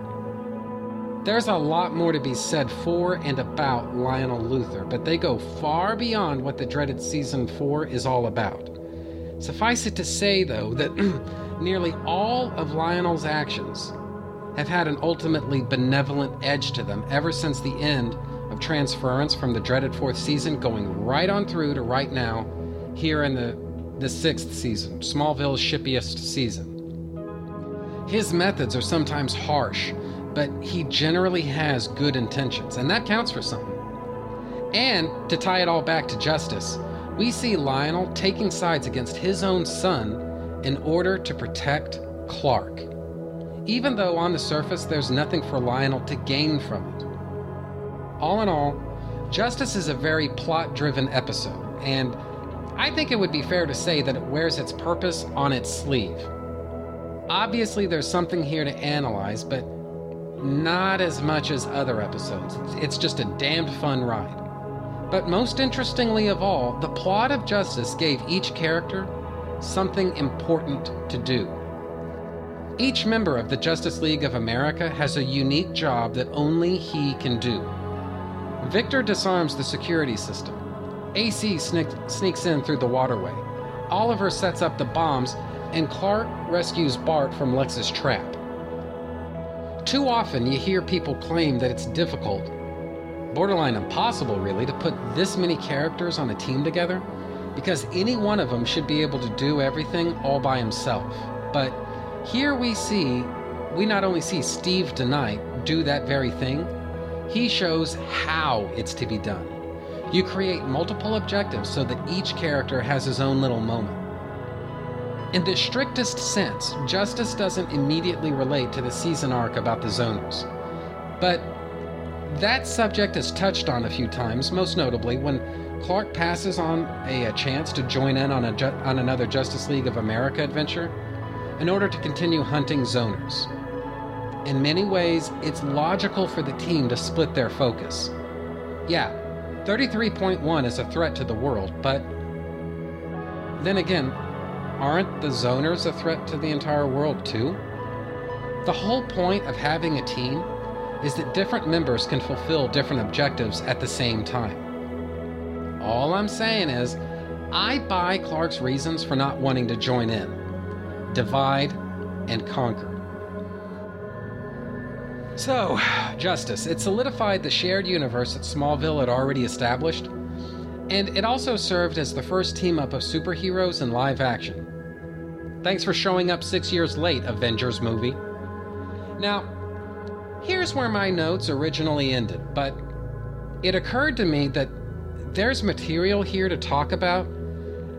There's a lot more to be said for and about Lionel Luthor, but they go far beyond what the dreaded season 4 is all about. Suffice it to say, though, that *clears throat* nearly all of Lionel's actions have had an ultimately benevolent edge to them ever since the end of transference from the dreaded fourth season, going right on through to right now, here in the, the sixth season, Smallville's shippiest season. His methods are sometimes harsh, but he generally has good intentions, and that counts for something. And to tie it all back to justice, we see Lionel taking sides against his own son in order to protect Clark, even though on the surface there's nothing for Lionel to gain from it. All in all, Justice is a very plot driven episode, and I think it would be fair to say that it wears its purpose on its sleeve. Obviously, there's something here to analyze, but not as much as other episodes. It's just a damned fun ride. But most interestingly of all, the plot of Justice gave each character something important to do. Each member of the Justice League of America has a unique job that only he can do. Victor disarms the security system. AC sneak, sneaks in through the waterway. Oliver sets up the bombs, and Clark rescues Bart from Lex's trap. Too often, you hear people claim that it's difficult, borderline impossible, really, to put this many characters on a team together because any one of them should be able to do everything all by himself. But here we see, we not only see Steve DeKnight do that very thing, he shows how it's to be done. You create multiple objectives so that each character has his own little moment. In the strictest sense, justice doesn't immediately relate to the season arc about the zoners. But that subject is touched on a few times, most notably when Clark passes on a, a chance to join in on, a ju- on another Justice League of America adventure in order to continue hunting zoners. In many ways, it's logical for the team to split their focus. Yeah, 33.1 is a threat to the world, but then again, aren't the zoners a threat to the entire world too? The whole point of having a team is that different members can fulfill different objectives at the same time. All I'm saying is, I buy Clark's reasons for not wanting to join in divide and conquer. So, Justice, it solidified the shared universe that Smallville had already established, and it also served as the first team up of superheroes in live action. Thanks for showing up six years late, Avengers movie. Now, here's where my notes originally ended, but it occurred to me that there's material here to talk about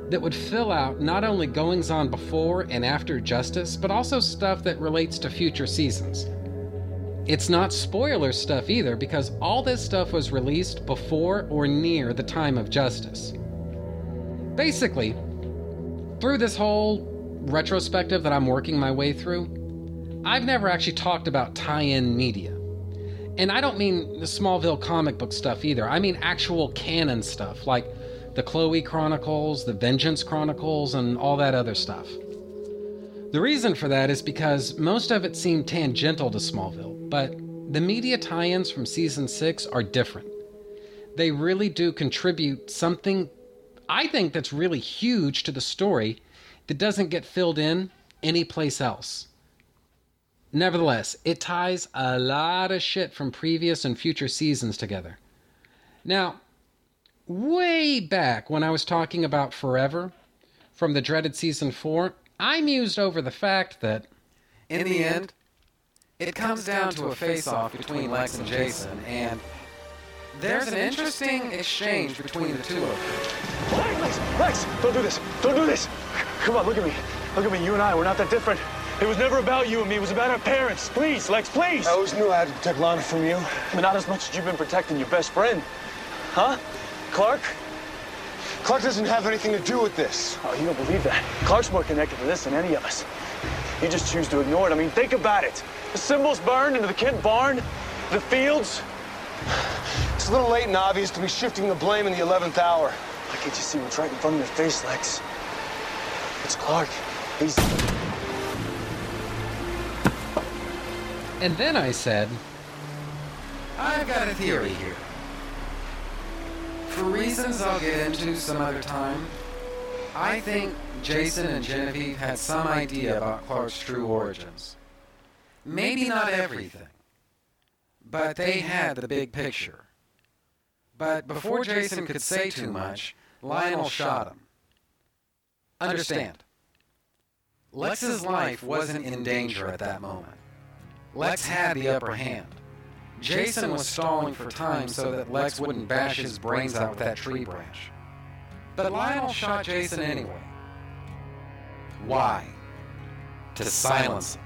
that would fill out not only goings on before and after Justice, but also stuff that relates to future seasons. It's not spoiler stuff either, because all this stuff was released before or near the time of Justice. Basically, through this whole retrospective that I'm working my way through, I've never actually talked about tie in media. And I don't mean the Smallville comic book stuff either. I mean actual canon stuff, like the Chloe Chronicles, the Vengeance Chronicles, and all that other stuff. The reason for that is because most of it seemed tangential to Smallville, but the media tie ins from season 6 are different. They really do contribute something, I think, that's really huge to the story that doesn't get filled in anyplace else. Nevertheless, it ties a lot of shit from previous and future seasons together. Now, way back when I was talking about Forever from the dreaded season 4, I mused over the fact that, In the end, it comes down to a face off between Lex and Jason, and there's an interesting exchange between the two of them. Lex, Lex, don't do this. Don't do this. Come on, look at me. Look at me. You and I, we're not that different. It was never about you and me. It was about our parents. Please, Lex, please. I always knew I had to protect Lana from you. But not as much as you've been protecting your best friend. Huh? Clark? Clark doesn't have anything to do with this. Oh, you don't believe that. Clark's more connected to this than any of us. You just choose to ignore it. I mean, think about it. The symbols burned into the Kent barn, the fields. It's a little late and obvious to be shifting the blame in the 11th hour. Why can't you see what's right in front of your face, Lex? It's Clark. He's... and then I said, I've got a theory here. For reasons I'll get into some other time, I think Jason and Genevieve had some idea about Clark's true origins. Maybe not everything, but they had the big picture. But before Jason could say too much, Lionel shot him. Understand, Lex's life wasn't in danger at that moment. Lex had the upper hand. Jason was stalling for time so that Lex wouldn't bash his brains out with that tree branch. But Lionel shot Jason anyway. Why? To silence him.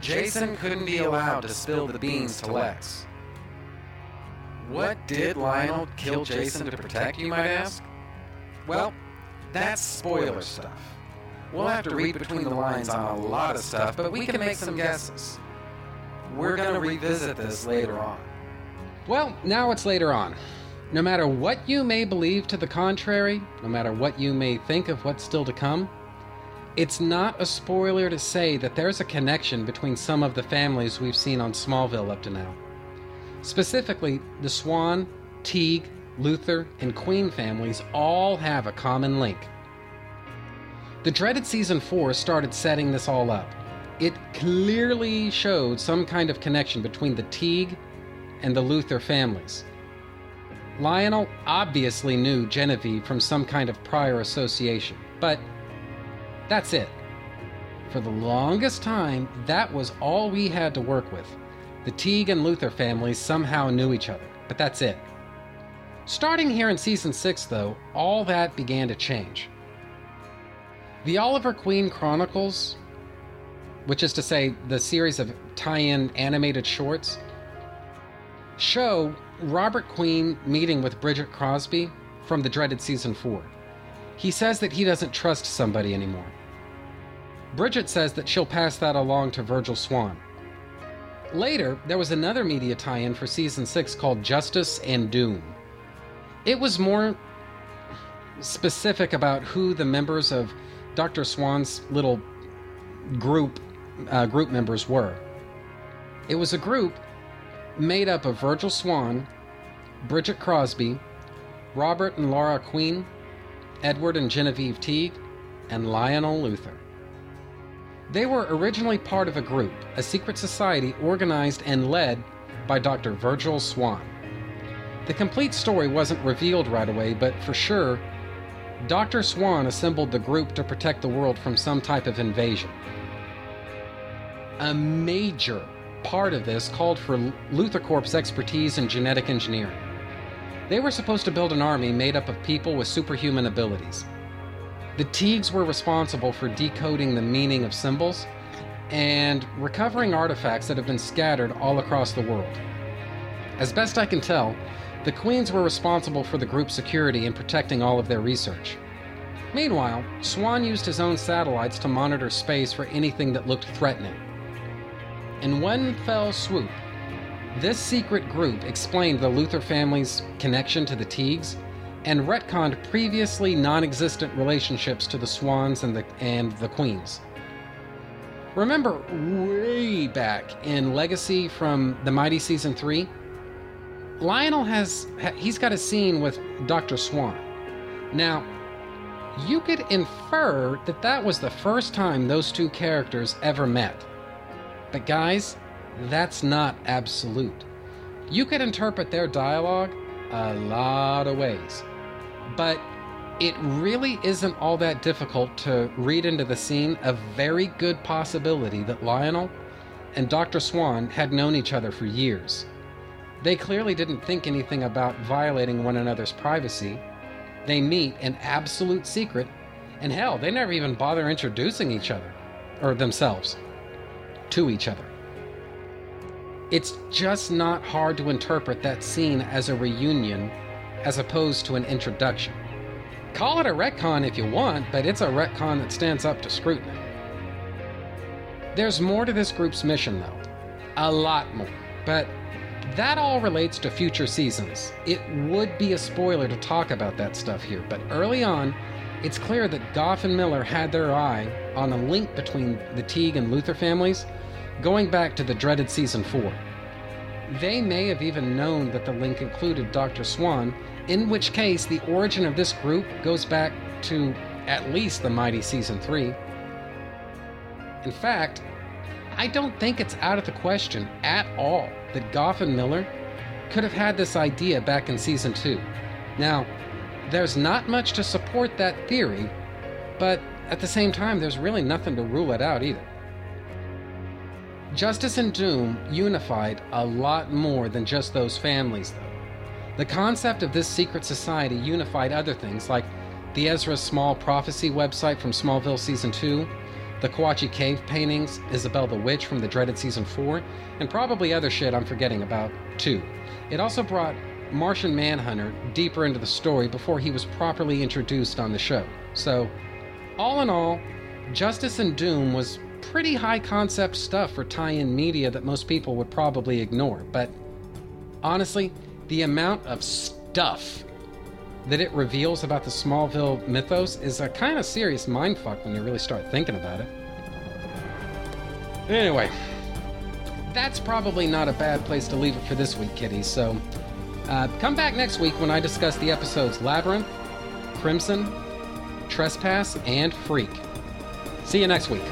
Jason couldn't be allowed to spill the beans to Lex. What did Lionel kill Jason to protect, you might ask? Well, that's spoiler stuff. We'll have to read between the lines on a lot of stuff, but we can make some guesses. We're going to revisit this later on. Well, now it's later on. No matter what you may believe to the contrary, no matter what you may think of what's still to come, it's not a spoiler to say that there's a connection between some of the families we've seen on Smallville up to now. Specifically, the Swan, Teague, Luthor, and Queen families all have a common link. The dreaded season 4 started setting this all up. It clearly showed some kind of connection between the Teague and the Luthor families. Lionel obviously knew Genevieve from some kind of prior association, but that's it. For the longest time, that was all we had to work with. The Teague and Luthor families somehow knew each other, but that's it. Starting here in season 6, though, all that began to change. The Oliver Queen Chronicles, which is to say, the series of tie in animated shorts, show Robert Queen meeting with Bridget Crosby from the dreaded season 4. He says that he doesn't trust somebody anymore. Bridget says that she'll pass that along to Virgil Swan. Later, there was another media tie in for season 6 called Justice and Doom. It was more specific about who the members of Dr. Swan's little group uh, group members were. It was a group made up of Virgil Swan, Bridget Crosby, Robert and Laura Queen, Edward and Genevieve Teague, and Lionel Luthor. They were originally part of a group, a secret society organized and led by Dr. Virgil Swan. The complete story wasn't revealed right away, but for sure, Dr. Swan assembled the group to protect the world from some type of invasion. A major part of this called for LuthorCorp's expertise in genetic engineering. They were supposed to build an army made up of people with superhuman abilities. The Teagues were responsible for decoding the meaning of symbols and recovering artifacts that have been scattered all across the world. As best I can tell, the Queens were responsible for the group's security and protecting all of their research. Meanwhile, Swan used his own satellites to monitor space for anything that looked threatening. In one fell swoop, this secret group explained the Luthor family's connection to the Teagues and retconned previously non existent relationships to the Swans and the, and the Queens. Remember way back in Legacy from the Mighty Season 3? Lionel has, he's got a scene with Dr. Swan. Now, you could infer that that was the first time those two characters ever met. But, guys, that's not absolute. You could interpret their dialogue a lot of ways. But it really isn't all that difficult to read into the scene a very good possibility that Lionel and Dr. Swan had known each other for years. They clearly didn't think anything about violating one another's privacy. They meet in absolute secret, and hell, they never even bother introducing each other, or themselves, to each other. It's just not hard to interpret that scene as a reunion as opposed to an introduction. Call it a retcon if you want, but it's a retcon that stands up to scrutiny. There's more to this group's mission, though. A lot more. But that all relates to future seasons. It would be a spoiler to talk about that stuff here, but early on, it's clear that Gough and Millar had their eye on a link between the Teague and Luthor families going back to the dreaded season 4. They may have even known that the link included Dr. Swan, in which case the origin of this group goes back to at least the Mighty Season 3. In fact, I don't think it's out of the question at all that Gough and Millar could have had this idea back in Season 2. Now, there's not much to support that theory, but at the same time, there's really nothing to rule it out either. Justice and Doom unified a lot more than just those families, though. The concept of this secret society unified other things like the Ezra Small Prophecy website from Smallville Season 2, the Kawatche Cave paintings, Isabel the Witch from the dreaded Season 4, and probably other shit I'm forgetting about, too. It also brought Martian Manhunter deeper into the story before he was properly introduced on the show. So, all in all, Justice and Doom was pretty high concept stuff for tie in media that most people would probably ignore. But honestly, the amount of stuff that it reveals about the Smallville mythos is a kind of serious mindfuck when you really start thinking about it. Anyway, that's probably not a bad place to leave it for this week, Kitty. So uh, come back next week when I discuss the episodes Labyrinth, Crimson, Trespass, and Freak. See you next week.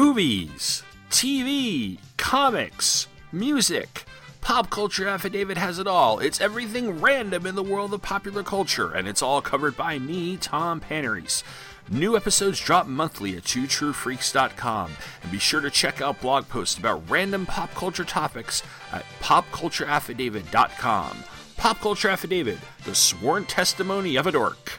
Movies, TV, comics, music. Pop Culture Affidavit has it all. It's everything random in the world of popular culture, and it's all covered by me, Tom Panarese. New episodes drop monthly at twotruefreaks.com, and be sure to check out blog posts about random pop culture topics at popcultureaffidavit.com. Pop Culture Affidavit, the sworn testimony of a dork.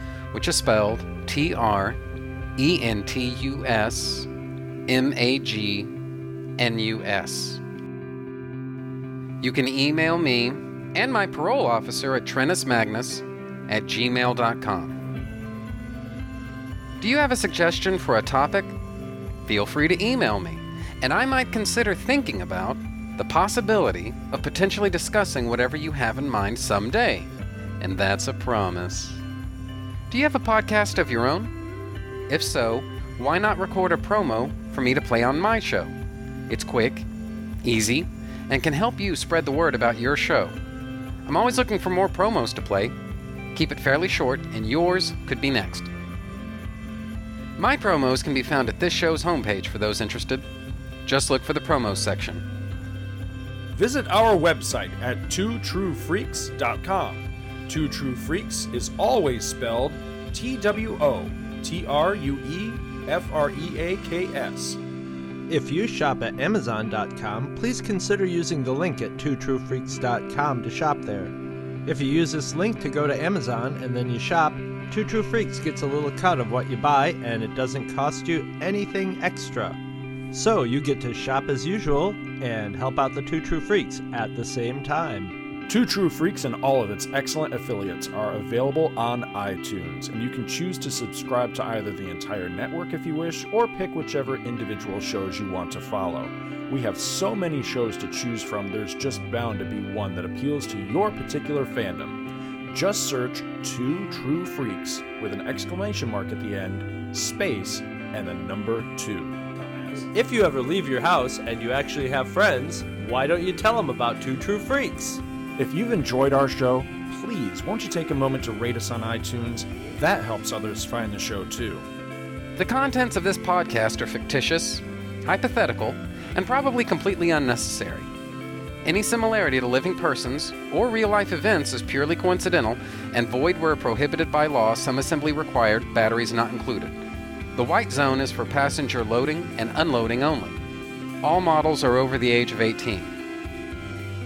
which is spelled T R E N T U S M A G N U S. You can email me and my parole officer at trentusmagnus at gmail.com. Do you have a suggestion for a topic? Feel free to email me, and I might consider thinking about the possibility of potentially discussing whatever you have in mind someday. And that's a promise. Do you have a podcast of your own? If so, why not record a promo for me to play on my show? It's quick, easy, and can help you spread the word about your show. I'm always looking for more promos to play. Keep it fairly short, and yours could be next. My promos can be found at this show's homepage for those interested. Just look for the promos section. Visit our website at twotruefreaks.com. Two True Freaks is always spelled T W O T R U E F R E A K S. If you shop at Amazon.com, please consider using the link at twotruefreaks.com to shop there. If you use this link to go to Amazon and then you shop, Two True Freaks gets a little cut of what you buy and it doesn't cost you anything extra. So you get to shop as usual and help out the Two True Freaks at the same time. Two True Freaks and all of its excellent affiliates are available on iTunes, and you can choose to subscribe to either the entire network if you wish, or pick whichever individual shows you want to follow. We have so many shows to choose from, there's just bound to be one that appeals to your particular fandom. Just search Two True Freaks with an exclamation mark at the end, space, and the number two. If you ever leave your house and you actually have friends, why don't you tell them about Two True Freaks? If you've enjoyed our show, please won't you take a moment to rate us on iTunes? That helps others find the show too. The contents of this podcast are fictitious, hypothetical, and probably completely unnecessary. Any similarity to living persons or real life events is purely coincidental and void where prohibited by law, some assembly required, batteries not included. The white zone is for passenger loading and unloading only. All models are over the age of 18.